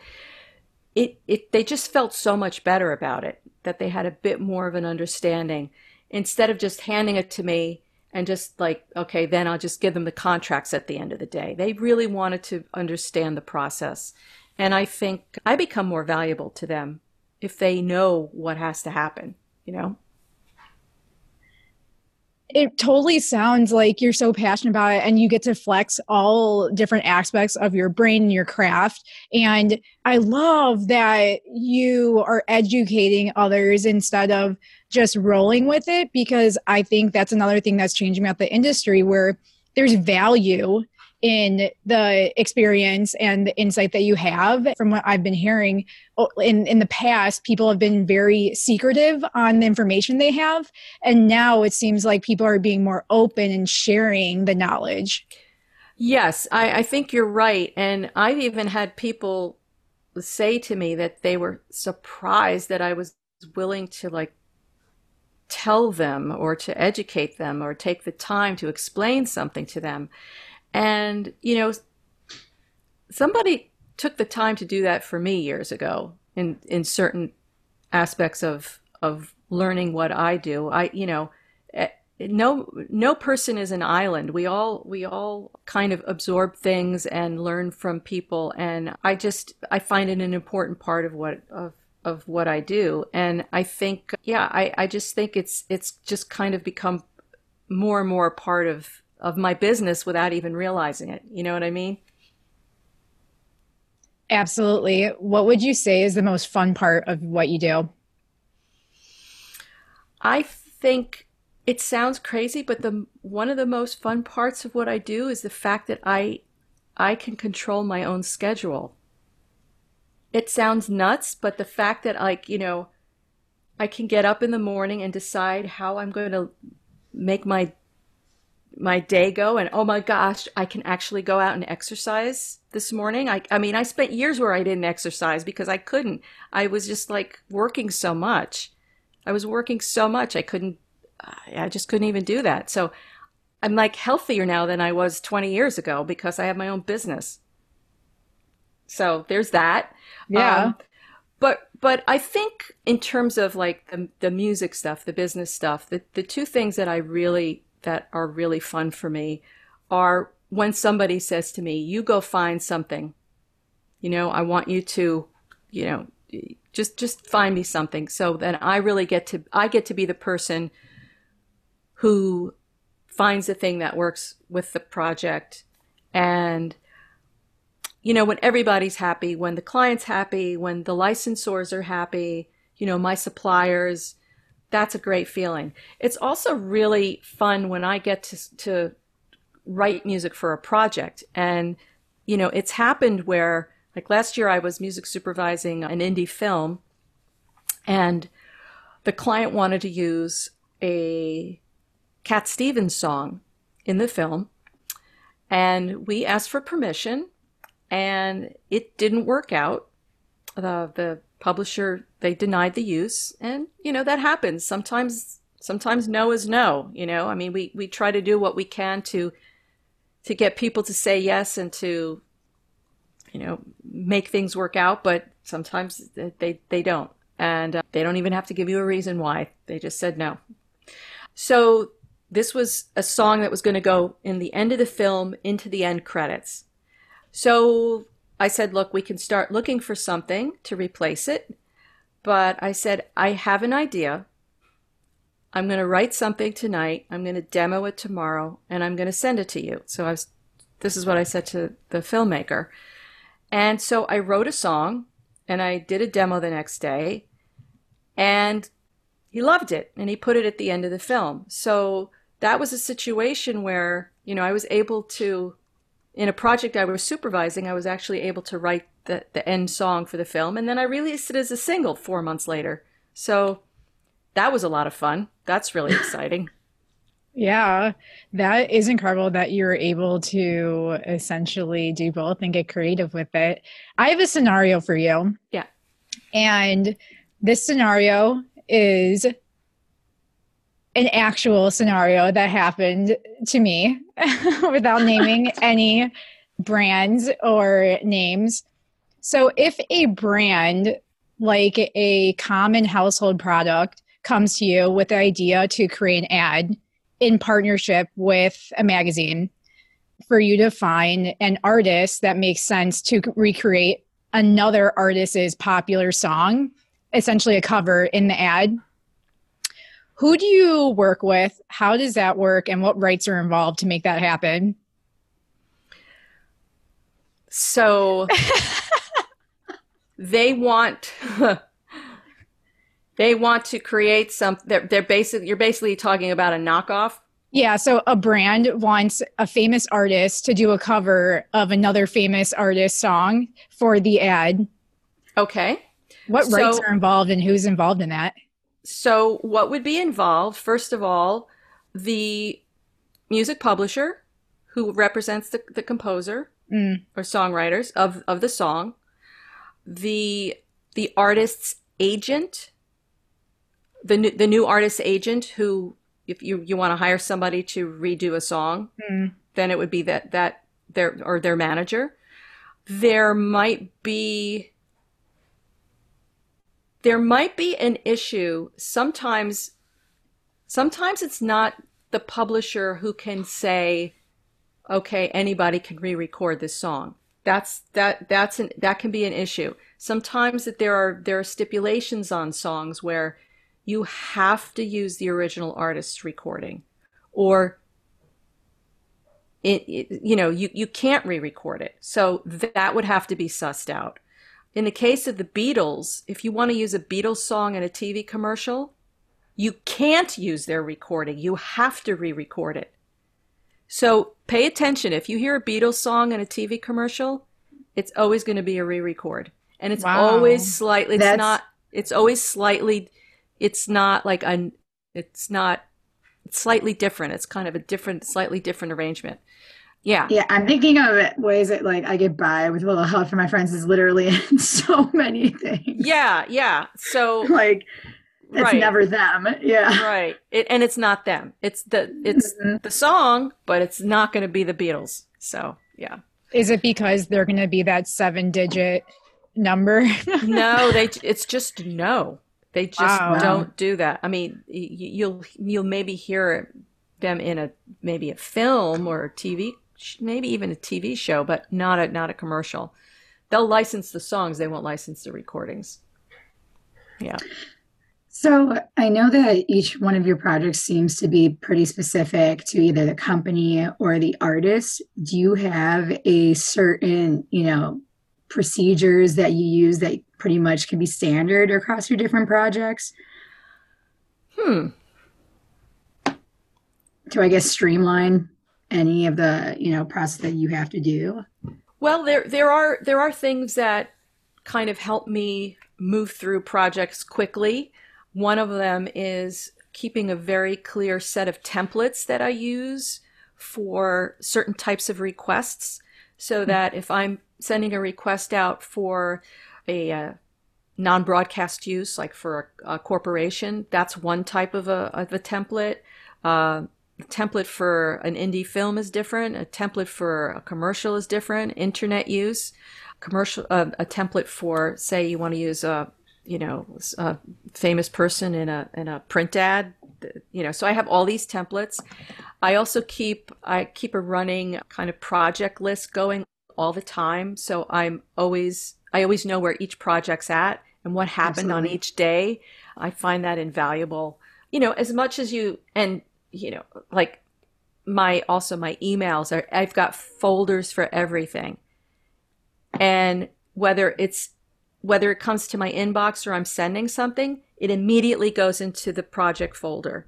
it, it, they just felt so much better about it that they had a bit more of an understanding instead of just handing it to me and just like, okay, then I'll just give them the contracts at the end of the day. They really wanted to understand the process. And I think I become more valuable to them if they know what has to happen, you know? It totally sounds like you're so passionate about it and you get to flex all different aspects of your brain and your craft. And i love that you are educating others instead of just rolling with it because i think that's another thing that's changing about the industry where there's value in the experience and the insight that you have from what I've been hearing oh, in in the past people have been very secretive on the information they have. And now it seems like people are being more open and sharing the knowledge. Yes I, I think you're right. And I've even had people say to me that they were surprised that I was willing to like tell them or to educate them or take the time to explain something to them and, you know, somebody took the time to do that for me years ago in, in certain aspects of, of learning what I do. I, you know, eh, no, no person is an island. We all, we all kind of absorb things and learn from people. And I just, I find it an important part of what, of, of what I do. And I think, yeah, I, I just think it's, it's just kind of become more and more a part of, of my business without even realizing it. You know what I mean? Absolutely. What would you say is the most fun part of what you do? I think it sounds crazy, but the one of the most fun parts of what I do is the fact that I I can control my own schedule. It sounds nuts, but the fact that like, you know, I can get up in the morning and decide how I'm going to make my my day go and oh my gosh i can actually go out and exercise this morning. I, I mean i spent years where i didn't exercise because i couldn't. I was just like working so much. I was working so much i couldn't i just couldn't even do that. So i'm like healthier now than i was 20 years ago because i have my own business. So there's that. Yeah. Um, but but i think in terms of like the, the music stuff the business stuff the, the two things that i really that are really fun for me are when somebody says to me, You go find something. You know, I want you to, you know, Just just find me something. So then I really get to I get to be the person who finds the thing that works with the project and you know when everybody's happy when the client's happy when the licensors are happy you know my suppliers that's a great feeling it's also really fun when i get to to write music for a project and you know it's happened where like last year i was music supervising an indie film and the client wanted to use a Cat Stevens song in the film. And we asked for permission, and it didn't work out. The, the publisher, they denied the use. And, you know, that happens. Sometimes, sometimes no is no, you know. I mean, we, we try to do what we can to, to get people to say yes and to, you know, make things work out, but sometimes they, they don't. And uh, they don't even have to give you a reason why. They just said no. So this was a song that was going to go in the end of the film into the end credits. So I said, look, we can start looking for something to replace it. But I said, I have an idea. I'm going to write something tonight. I'm going to demo it tomorrow and I'm going to send it to you. So I was, this is what I said to the filmmaker. And so I wrote a song and I did a demo the next day and he loved it and he put it at the end of the film. So that was a situation where, you know, I was able to, in a project I was supervising, I was actually able to write the, the end song for the film. And then I released it as a single four months later. So that was a lot of fun. That's really exciting. Yeah, that is incredible that you're able to essentially do both and get creative with it. I have a scenario for you. Yeah. And this scenario is an actual scenario that happened to me without naming any brands or names. So, if a brand like a common household product comes to you with the idea to create an ad in partnership with a magazine for you to find an artist that makes sense to recreate another artist's popular song, essentially a cover in the ad who do you work with? How does that work? And what rights are involved to make that happen? So they want they want to create some they're, they're basically you're basically talking about a knockoff yeah so a brand wants a famous artist to do a cover of another famous artist song for the ad okay what so, rights are involved and who's involved in that so, what would be involved? First of all, the music publisher who represents the, the composer mm. or songwriters of, of the song, the the artist's agent, the new, the new artist's agent who, if you, you want to hire somebody to redo a song, mm. then it would be that that their or their manager. There might be there might be an issue sometimes sometimes it's not the publisher who can say okay anybody can re-record this song that's that that's an that can be an issue sometimes that there are there are stipulations on songs where you have to use the original artist's recording or it, it, you know you, you can't re-record it so that would have to be sussed out in the case of the Beatles, if you want to use a Beatles song in a TV commercial, you can't use their recording. You have to re record it. So pay attention. If you hear a Beatles song in a TV commercial, it's always going to be a re record. And it's wow. always slightly, it's That's... not, it's always slightly, it's not like a, it's not, it's slightly different. It's kind of a different, slightly different arrangement. Yeah. Yeah. I'm thinking of it, ways that like I get by with a little help from my friends is literally in so many things. Yeah. Yeah. So like it's right. never them. Yeah. Right. It, and it's not them. It's the it's mm-hmm. the song, but it's not going to be the Beatles. So, yeah. Is it because they're going to be that seven digit number? no, they it's just no. They just wow. don't do that. I mean, you'll you'll maybe hear them in a maybe a film or a TV maybe even a TV show, but not a not a commercial. They'll license the songs, they won't license the recordings. Yeah. So I know that each one of your projects seems to be pretty specific to either the company or the artist. Do you have a certain, you know, procedures that you use that pretty much can be standard across your different projects? Hmm. To I guess streamline any of the, you know, process that you have to do? Well, there there are there are things that kind of help me move through projects quickly. One of them is keeping a very clear set of templates that I use for certain types of requests so hmm. that if I'm sending a request out for a uh, non-broadcast use, like for a, a, corporation, that's one type of a, of a template. Uh, a template for an indie film is different. A template for a commercial is different. Internet use, commercial, uh, a template for, say, you want to use a, you know, a famous person in a in a print ad. You know, so I have all these templates. I also keep I keep a running kind of project list going all the time. So I'm always I always know where each project's at and what happened Absolutely. on each day. I find that invaluable. You know, as much as you and you know, like my also my emails are I've got folders for everything. And whether it's whether it comes to my inbox or I'm sending something, it immediately goes into the project folder.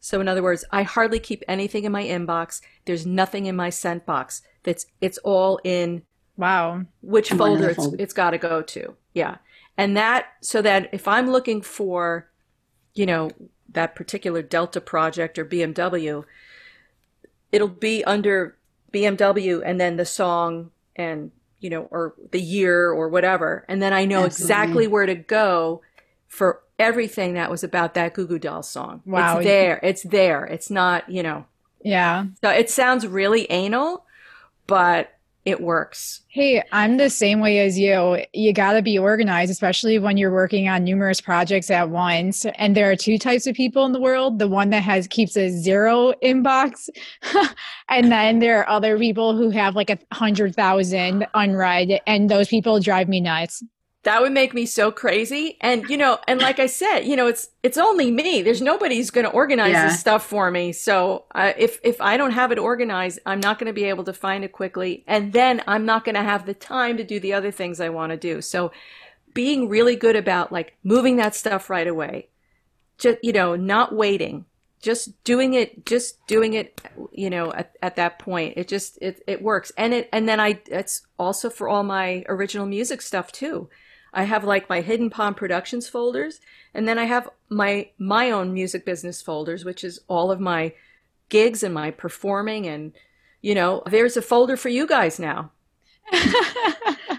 So in other words, I hardly keep anything in my inbox. There's nothing in my sent box. That's it's all in wow which folder it's, it's got to go to. Yeah. And that so that if I'm looking for you know that particular Delta project or BMW, it'll be under BMW and then the song and you know or the year or whatever and then I know Absolutely. exactly where to go for everything that was about that Goo Goo Dolls song. Wow. It's there. It's there. It's not, you know. Yeah. So it sounds really anal, but it works. Hey, I'm the same way as you. You got to be organized, especially when you're working on numerous projects at once. And there are two types of people in the world the one that has keeps a zero inbox, and then there are other people who have like a hundred thousand unread, and those people drive me nuts that would make me so crazy. And you know and like i said you know it's it's only me. There's nobody who's going to organize yeah. this stuff for me. So uh, if if i don't have it organized i'm not going to be able to find it quickly. And then i'm not going to have the time to do the other things i want to do. So being really good about like moving that stuff right away just you know not waiting just doing it just doing it you know at, at that point. It just it, it works. And it and then i it's also for all my original music stuff too I have like my Hidden Pond Productions folders, and then I have my my own music business folders, which is all of my gigs and my performing and you know, there's a folder for you guys now. we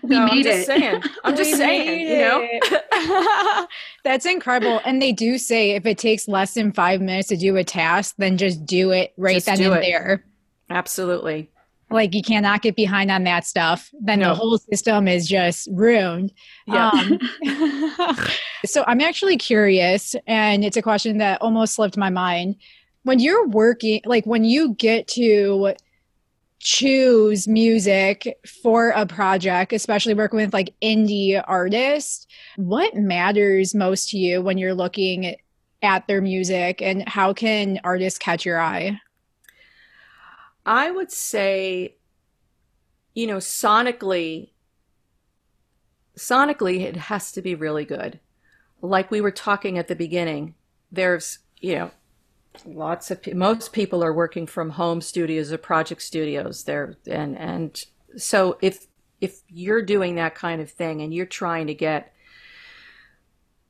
no, made I'm just it. saying. I'm just saying, you know. That's incredible. And they do say if it takes less than five minutes to do a task, then just do it right just then and it. there. Absolutely like you cannot get behind on that stuff then no. the whole system is just ruined yeah. Um, so i'm actually curious and it's a question that almost slipped my mind when you're working like when you get to choose music for a project especially working with like indie artists what matters most to you when you're looking at their music and how can artists catch your eye I would say, you know, sonically, sonically, it has to be really good. Like we were talking at the beginning, there's, you know, lots of most people are working from home studios or project studios there and and so if if you're doing that kind of thing and you're trying to get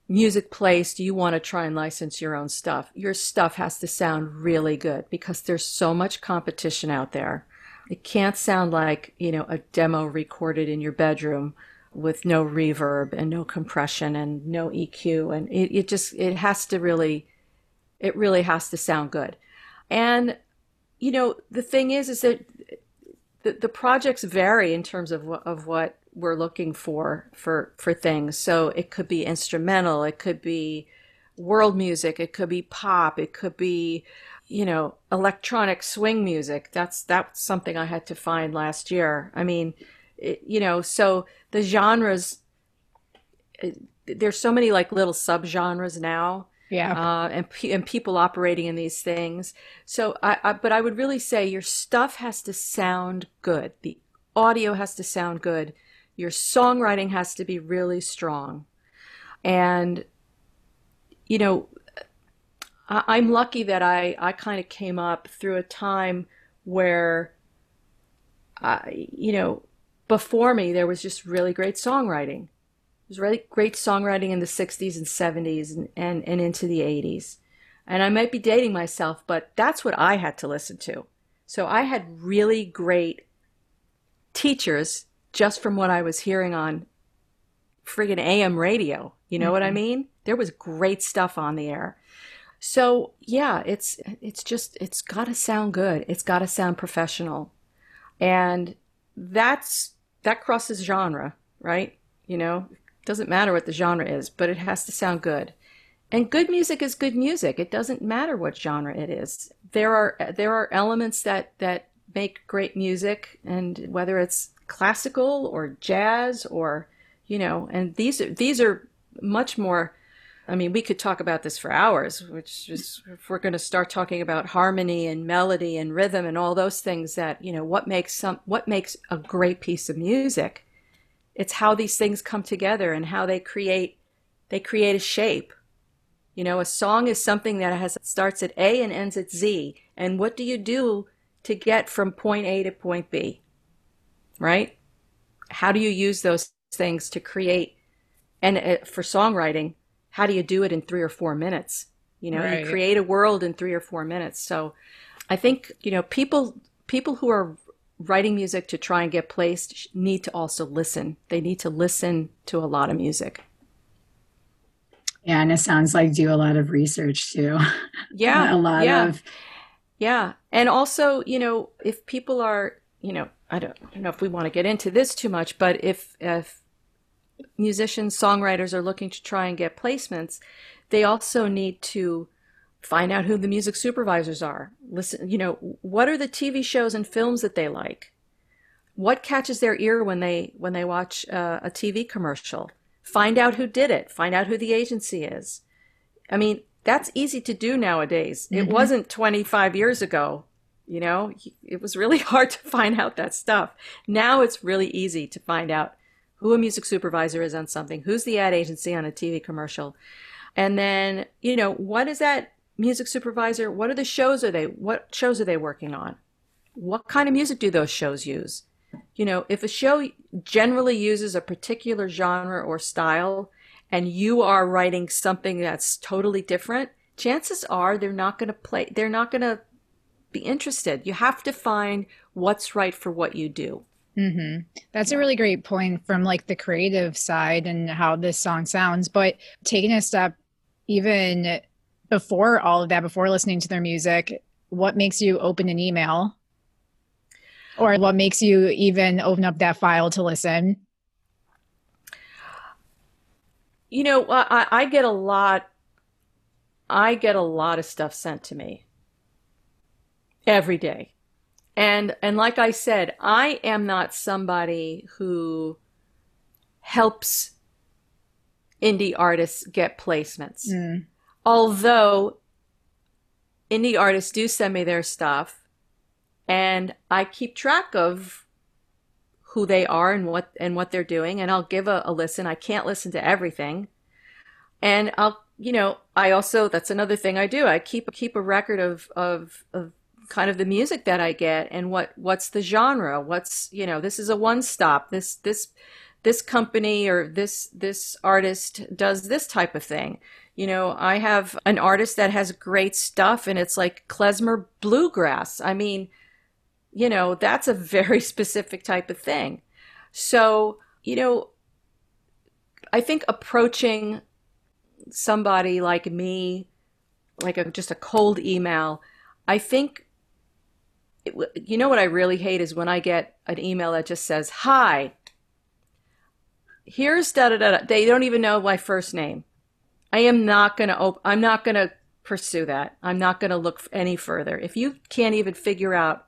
music placed, do you want to try and license your own stuff. Your stuff has to sound really good because there's so much competition out there. It can't sound like, you know, a demo recorded in your bedroom with no reverb and no compression and no EQ. And it, it just, it has to really, it really has to sound good. And, you know, the thing is, is that the, the projects vary in terms of, of what we're looking for for for things. So it could be instrumental, it could be world music, it could be pop, it could be you know electronic swing music. That's that's something I had to find last year. I mean, it, you know, so the genres there's so many like little subgenres now. Yeah. Uh, and and people operating in these things. So I, I but I would really say your stuff has to sound good. The audio has to sound good. Your songwriting has to be really strong. And you know, I, am lucky that I I kind of came up through a time where I you know before me there was just really great songwriting was really great songwriting in the 60s and 70s and, and, and into the 80s. And I might be dating myself, but that's what I had to listen to. So I had really great teachers just from what I was hearing on friggin' AM radio. You know mm-hmm. what I mm-hmm. mean? There was great stuff on the air. So yeah, it's it's just it's got to sound good. It's got to sound professional, and that's that crosses genre, right? You know, doesn't matter what the genre is, but it has to sound good. And good music is good music. It doesn't matter what genre it is. There are there are elements that that make great music, and whether it's classical or jazz or you know, and these are these are much more. I mean, we could talk about this for hours, which is if we're going to start talking about harmony and melody and rhythm and all those things that you know what makes some what makes a great piece of music it's how these things come together and how they create they create a shape you know a song is something that has starts at a and ends at z and what do you do to get from point a to point b right how do you use those things to create and uh, for songwriting how do you do it in three or four minutes you know right. you create a world in three or four minutes so i think you know people people who are writing music to try and get placed need to also listen. They need to listen to a lot of music. Yeah, and it sounds like do a lot of research too. Yeah. a lot yeah. of Yeah. And also, you know, if people are, you know, I don't, I don't know if we want to get into this too much, but if if musicians, songwriters are looking to try and get placements, they also need to find out who the music supervisors are. Listen you know what are the tv shows and films that they like? What catches their ear when they when they watch uh, a tv commercial? Find out who did it. Find out who the agency is. I mean that's easy to do nowadays. Mm-hmm. it wasn't 25 years ago you know it was really hard to find out that stuff. Now it's really easy to find out who a music supervisor is on something who's the ad agency on a tv commercial. And then you know what is that music supervisor what are the shows are they what shows are they working on? What kind of music do those shows use? You know if a show generally uses a particular genre or style and you are writing something that's totally different chances are they're not going to play they're not going to be interested you have to find what's right for what you do Mm-hmm. That's a really great point from like the creative side and how this song sounds. But taking a step even before all of that, before listening to their music, what makes you open an email? Or what makes you even open up that file to listen? You know, I, I get a lot. I get a lot of stuff sent to me every day. And and like I said, I am not somebody who helps indie artists get placements. Mm although indie artists do send me their stuff and I keep track of who they are and what and what they're doing and I'll give a, a, listen. I can't listen to everything. And I'll you know, I also that's another thing I do. I keep keep a record of of of kind of the music that I get and what what's the genre, what's you know, this is a one stop. This this this company or this this artist does this type of thing you know, I have an artist that has great stuff and it's like klezmer bluegrass. I mean, you know, that's a very specific type of thing. So, you know, I think approaching somebody like me, like a, just a cold email, I think, you know, what I really hate is when I get an email that just says, Hi, here's da da da. They don't even know my first name. I am not going to op- I'm not going to pursue that. I'm not going to look any further. If you can't even figure out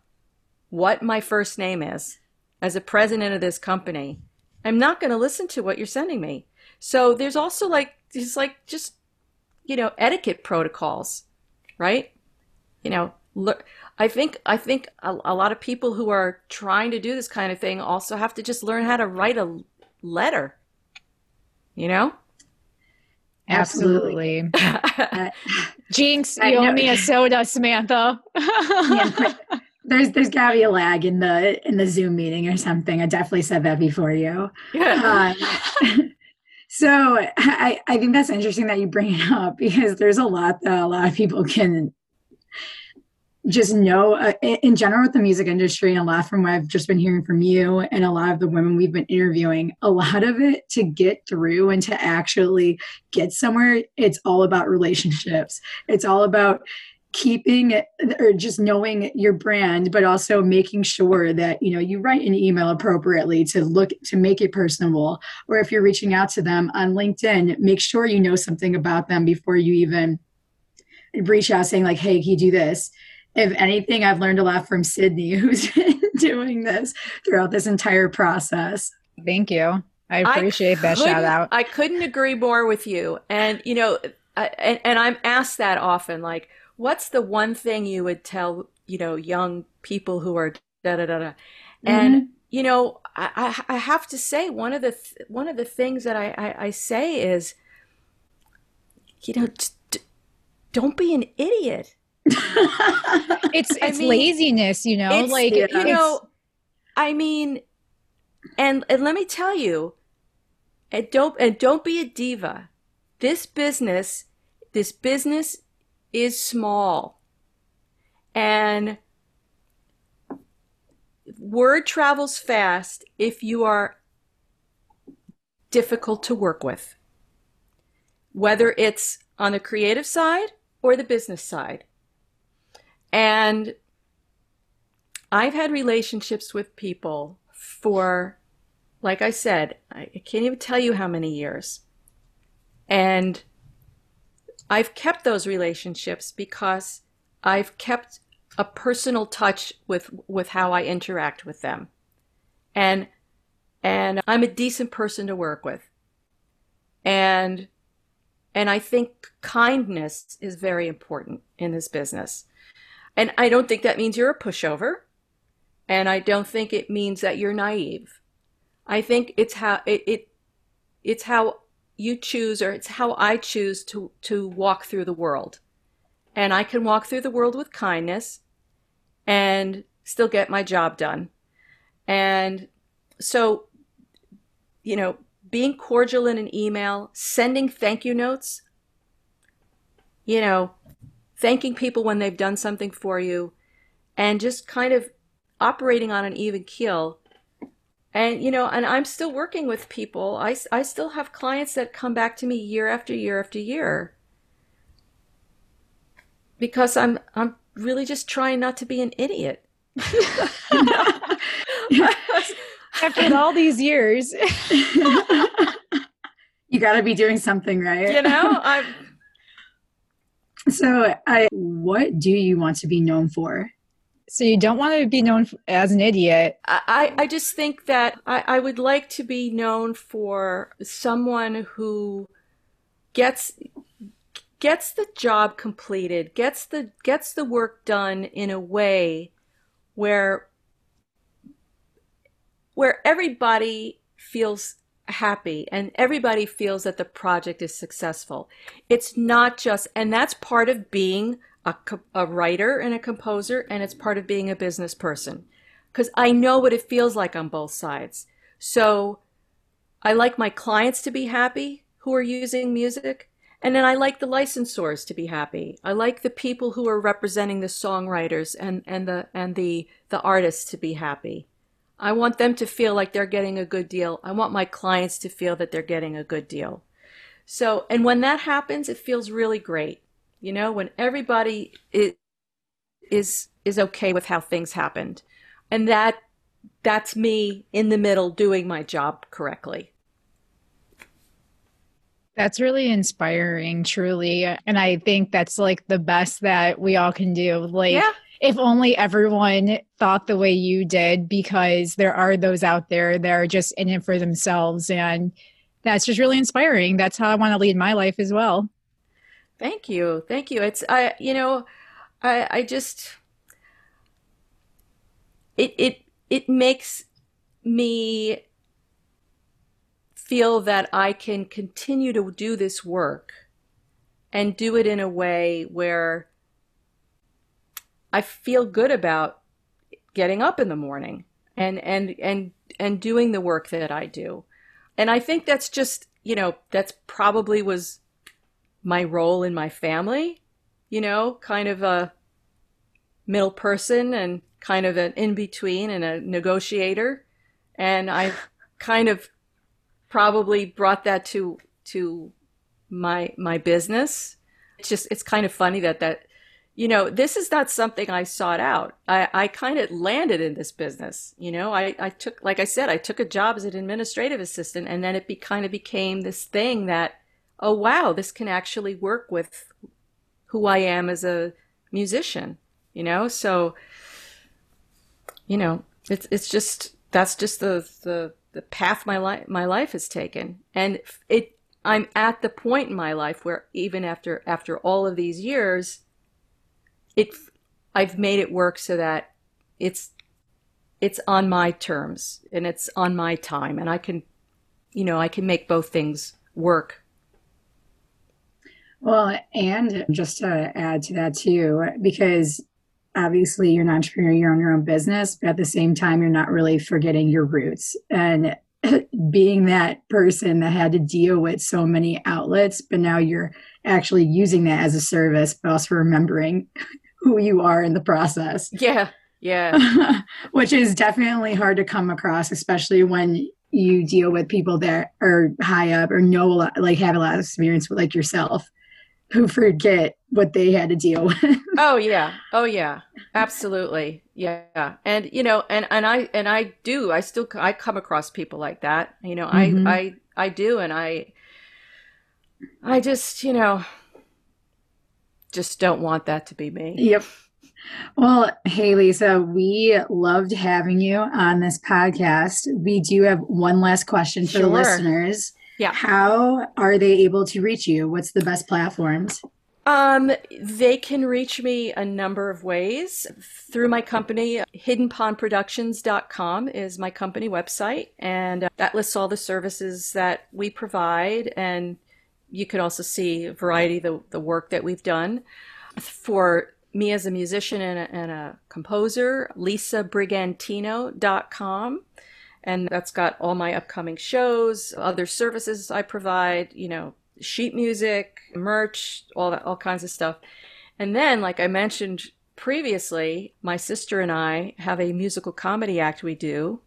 what my first name is as a president of this company, I'm not going to listen to what you're sending me. So there's also like there's like just you know etiquette protocols, right? You know, look. I think I think a, a lot of people who are trying to do this kind of thing also have to just learn how to write a letter. You know? Absolutely. Jinx, you owe me a soda, Samantha. yeah, there's there's gotta be a lag in the in the Zoom meeting or something. I definitely said that before you. Yeah. Um, so I, I think that's interesting that you bring it up because there's a lot that a lot of people can just know uh, in general with the music industry and a lot from what I've just been hearing from you and a lot of the women we've been interviewing, a lot of it to get through and to actually get somewhere, it's all about relationships. It's all about keeping or just knowing your brand but also making sure that you know you write an email appropriately to look to make it personable or if you're reaching out to them on linkedin make sure you know something about them before you even reach out saying like hey can you do this if anything, I've learned a lot from Sydney, who's been doing this throughout this entire process. Thank you. I appreciate I that shout out. I couldn't agree more with you. And, you know, I, and, and I'm asked that often, like, what's the one thing you would tell, you know, young people who are da da da da? And, mm-hmm. you know, I, I have to say one of the th- one of the things that I, I, I say is, you know, don't be an idiot it's it's mean, laziness, you know, like you know. I mean, and and let me tell you, and don't and don't be a diva. This business, this business is small, and word travels fast if you are difficult to work with, whether it's on the creative side or the business side. And I've had relationships with people for, like I said, I can't even tell you how many years. And I've kept those relationships because I've kept a personal touch with with how I interact with them. And and I'm a decent person to work with. And and I think kindness is very important in this business. And I don't think that means you're a pushover. And I don't think it means that you're naive. I think it's how it, it it's how you choose or it's how I choose to to walk through the world. And I can walk through the world with kindness and still get my job done. And so you know, being cordial in an email, sending thank you notes, you know, thanking people when they've done something for you, and just kind of operating on an even keel. And, you know, and I'm still working with people. I, I still have clients that come back to me year after year after year because I'm, I'm really just trying not to be an idiot. after all these years. you got to be doing something right. You know, I'm so, I, what do you want to be known for? So you don't want to be known as an idiot. I, I just think that I, I would like to be known for someone who gets gets the job completed, gets the gets the work done in a way where where everybody feels happy and everybody feels that the project is successful. It's not just, and that's part of being a, a writer and a composer, and it's part of being a business person. Because I know what it feels like on both sides. So I like my clients to be happy who are using music. And then I like the licensors to be happy. I like the people who are representing the songwriters and, and the and the the artists to be happy. I want them to feel like they're getting a good deal. I want my clients to feel that they're getting a good deal. So, and when that happens, it feels really great. You know, when everybody is is is okay with how things happened. And that that's me in the middle doing my job correctly. That's really inspiring, truly. And I think that's like the best that we all can do. Like yeah if only everyone thought the way you did because there are those out there that are just in it for themselves and that's just really inspiring. That's how I want to lead my life as well. Thank you. Thank you. It's I you know, I I just it it it makes me feel that I can continue to do this work and do it in a way where I feel good about getting up in the morning and and and and doing the work that I do. And I think that's just, you know, that's probably was my role in my family, you know, kind of a middle person and kind of an in between and a negotiator. And I kind of probably brought that to to my my business. It's just it's kind of funny that that you know this is not something I sought out. I I kind of landed in this business. You know, I I took like I said I took a job as an administrative assistant, and then it be, kind of became this thing that oh wow, this can actually work with who I am as a musician, you know? So, you know, it's it's just that's just the the the path my life my life has taken. And it I'm at the point in my life where even after after all of these years, it I've made it work so that it's it's on my terms and it's on my time and I can you know, I can make both things work well, and just to add to that too, because obviously you're an entrepreneur, you're on your own business, but at the same time, you're not really forgetting your roots. And being that person that had to deal with so many outlets, but now you're actually using that as a service, but also remembering who you are in the process. Yeah. Yeah. Which is definitely hard to come across, especially when you deal with people that are high up or know a lot, like have a lot of experience with like yourself who forget what they had to deal with. oh yeah. Oh yeah. Absolutely. Yeah. And you know, and and I and I do. I still I come across people like that. You know, mm-hmm. I I I do and I I just, you know, just don't want that to be me. Yep. Well, hey, Lisa, we loved having you on this podcast. We do have one last question for sure. the listeners. Yeah. How are they able to reach you? What's the best platforms? Um, they can reach me a number of ways through my company. HiddenPondProductions.com is my company website, and uh, that lists all the services that we provide. And you can also see a variety of the, the work that we've done. For me as a musician and a, and a composer, lisabrigantino.com and that's got all my upcoming shows, other services I provide, you know, sheet music, merch, all that, all kinds of stuff. And then, like I mentioned previously, my sister and I have a musical comedy act we do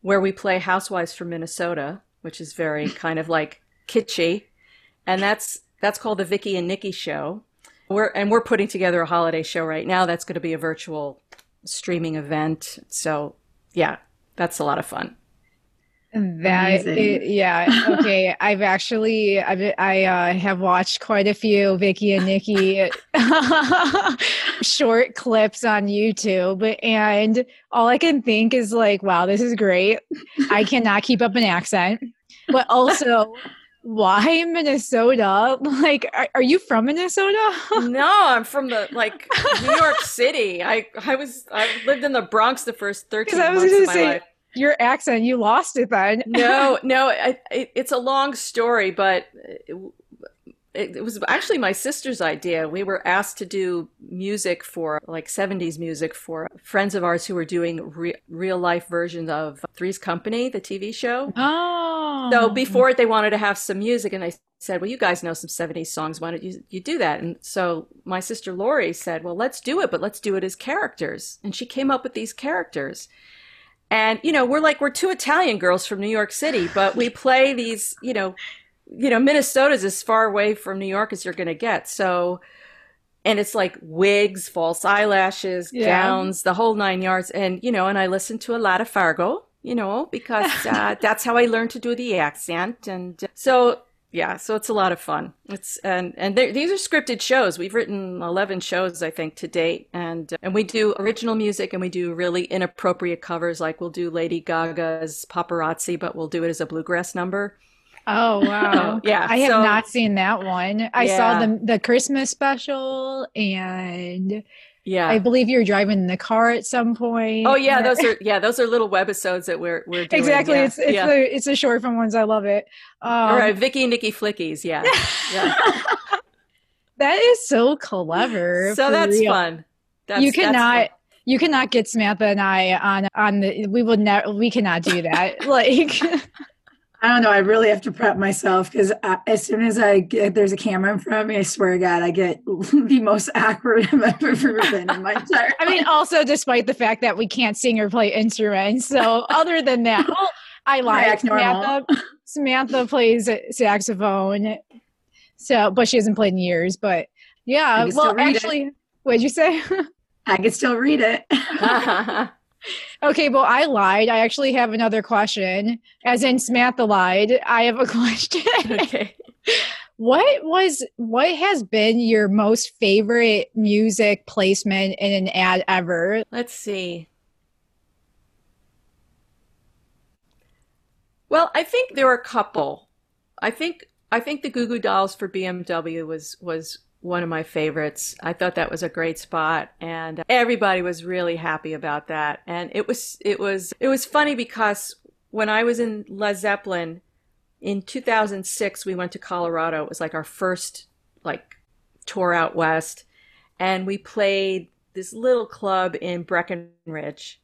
where we play Housewives from Minnesota, which is very kind of like kitschy. And that's that's called the Vicky and Nikki show. We're and we're putting together a holiday show right now that's going to be a virtual streaming event. So, yeah, that's a lot of fun. That it, yeah okay I've actually I've, I uh, have watched quite a few Vicky and Nikki short clips on YouTube and all I can think is like wow this is great I cannot keep up an accent but also why Minnesota? Like, are, are, you from Minnesota? no, I'm from the like New York City. I I was I lived in the Bronx the first 13 months of my say, life your accent you lost it then no no I, it, it's a long story but uh, it, it, was actually my sister's idea. We were asked to do music for like 70s music for friends of ours who were doing re- real life versions of three's company the tv show. Oh. so before it they wanted to have some music and i said well you guys know some 70s songs. Why don't you, you do that? And so my sister lori said well let's do it but let's do it as characters. And she came up with these characters. And, you know, we're like, we're two Italian girls from New York City, but we play these, you know, you know, Minnesota's as far away from New York as you're going to get. So, and it's like wigs, false eyelashes, yeah. gowns, the whole nine yards. And, you know, and I listen to a lot of Fargo, you know, because uh, that's how I learned to do the accent. And so yeah, so it's a lot of fun. It's and and these are scripted shows. We've written eleven shows, I think, to date, and and we do original music and we do really inappropriate covers. Like we'll do Lady Gaga's "Paparazzi," but we'll do it as a bluegrass number. Oh wow! yeah, I have so- not seen that one. I saw the the Christmas special, and Yeah. I believe you're driving the car at some point. oh yeah, those are yeah, those are little webisodes that we're we're doing. exactly. Yeah. It's it's yeah. the it's the short form ones. I love it. Um, All right, Vicky Nicky Flickies. Yeah. yeah. that is so clever. so that's real. fun. That's, you cannot. fun. You cannot get Samantha and I on on the. We will never. We cannot do that. like. I don't know. I really have to prep myself because uh, as soon as I get there's a camera in front of me, I swear to God, I get the most awkward I've ever been in my entire. I mean, also despite the fact that we can't sing or play instruments. So other than that, well, I lied. Samantha, Samantha plays saxophone. So, but she hasn't played in years. But yeah, well, read it. actually, what'd you say? I can still read it. Okay, well, I lied. I actually have another question. As in Samantha lied. I have a question. okay. what was what has been your most favorite music placement in an ad ever? Let's see. Well, I think there are a couple. I think I think the Goo Goo Dolls for BMW was was one of my favorites. I thought that was a great spot and everybody was really happy about that. And it was it was it was funny because when I was in Lez Zeppelin in 2006 we went to Colorado. It was like our first like tour out west and we played this little club in Breckenridge.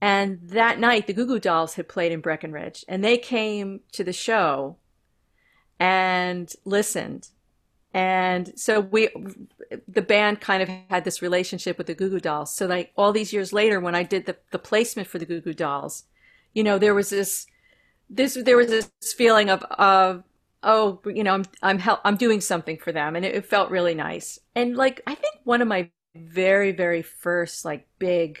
And that night, the Goo Goo Dolls had played in Breckenridge, and they came to the show and listened. And so we, the band kind of had this relationship with the Goo Goo Dolls. So like all these years later, when I did the, the placement for the Goo Goo Dolls, you know, there was this, this, there was this feeling of, of, oh, you know, I'm, I'm, hel- I'm doing something for them. And it, it felt really nice. And like, I think one of my very, very first like big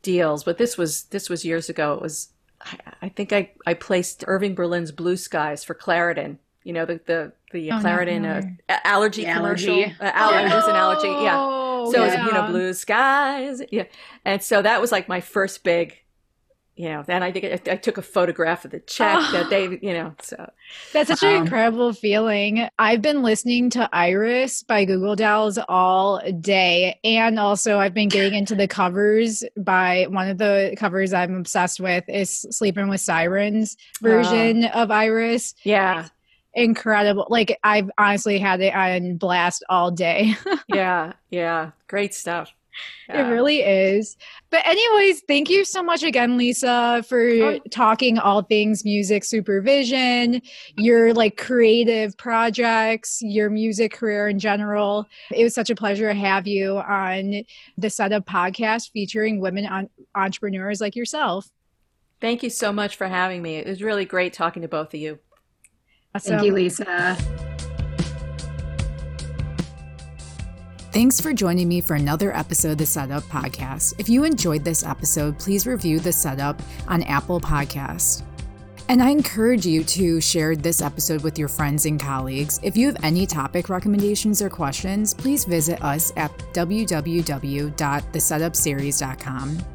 deals, but this was, this was years ago. It was, I, I think I, I placed Irving Berlin's Blue Skies for Claritin. You know, the, the, the Oh, no, Claritin uh, a- allergy The commercial. allergy. Uh, aller- It an allergy. Yeah. Oh, So it was, you know, blue skies. Yeah. And so that was like my first big, you know, then I think I, I took a photograph of the check Oh. that they, you know, so That's such an Um, incredible feeling. I've been listening to Iris by Goo Goo Dolls all day. And also, I've been getting into the covers by one of the covers I'm obsessed with is Sleeping with Sirens version of Iris. yeah, Incredible. Like, I've honestly had it on blast all day. yeah, yeah. Great stuff. It really is. But, anyways, thank you so much again, Lisa, for Oh. talking all things music supervision, your like creative projects, your music career in general. It was such a pleasure to have you on the Setup podcast featuring women on- entrepreneurs like yourself. Thank you so much for having me. It was really great talking to both of you. Awesome. Thank you, Lisa. Thanks for joining me for another episode of the Setup Podcast. If you enjoyed this episode, please review the Setup on Apple Podcast. And I encourage you to share this episode with your friends and colleagues. If you have any topic recommendations or questions, please visit us at www.thesetupseries.com.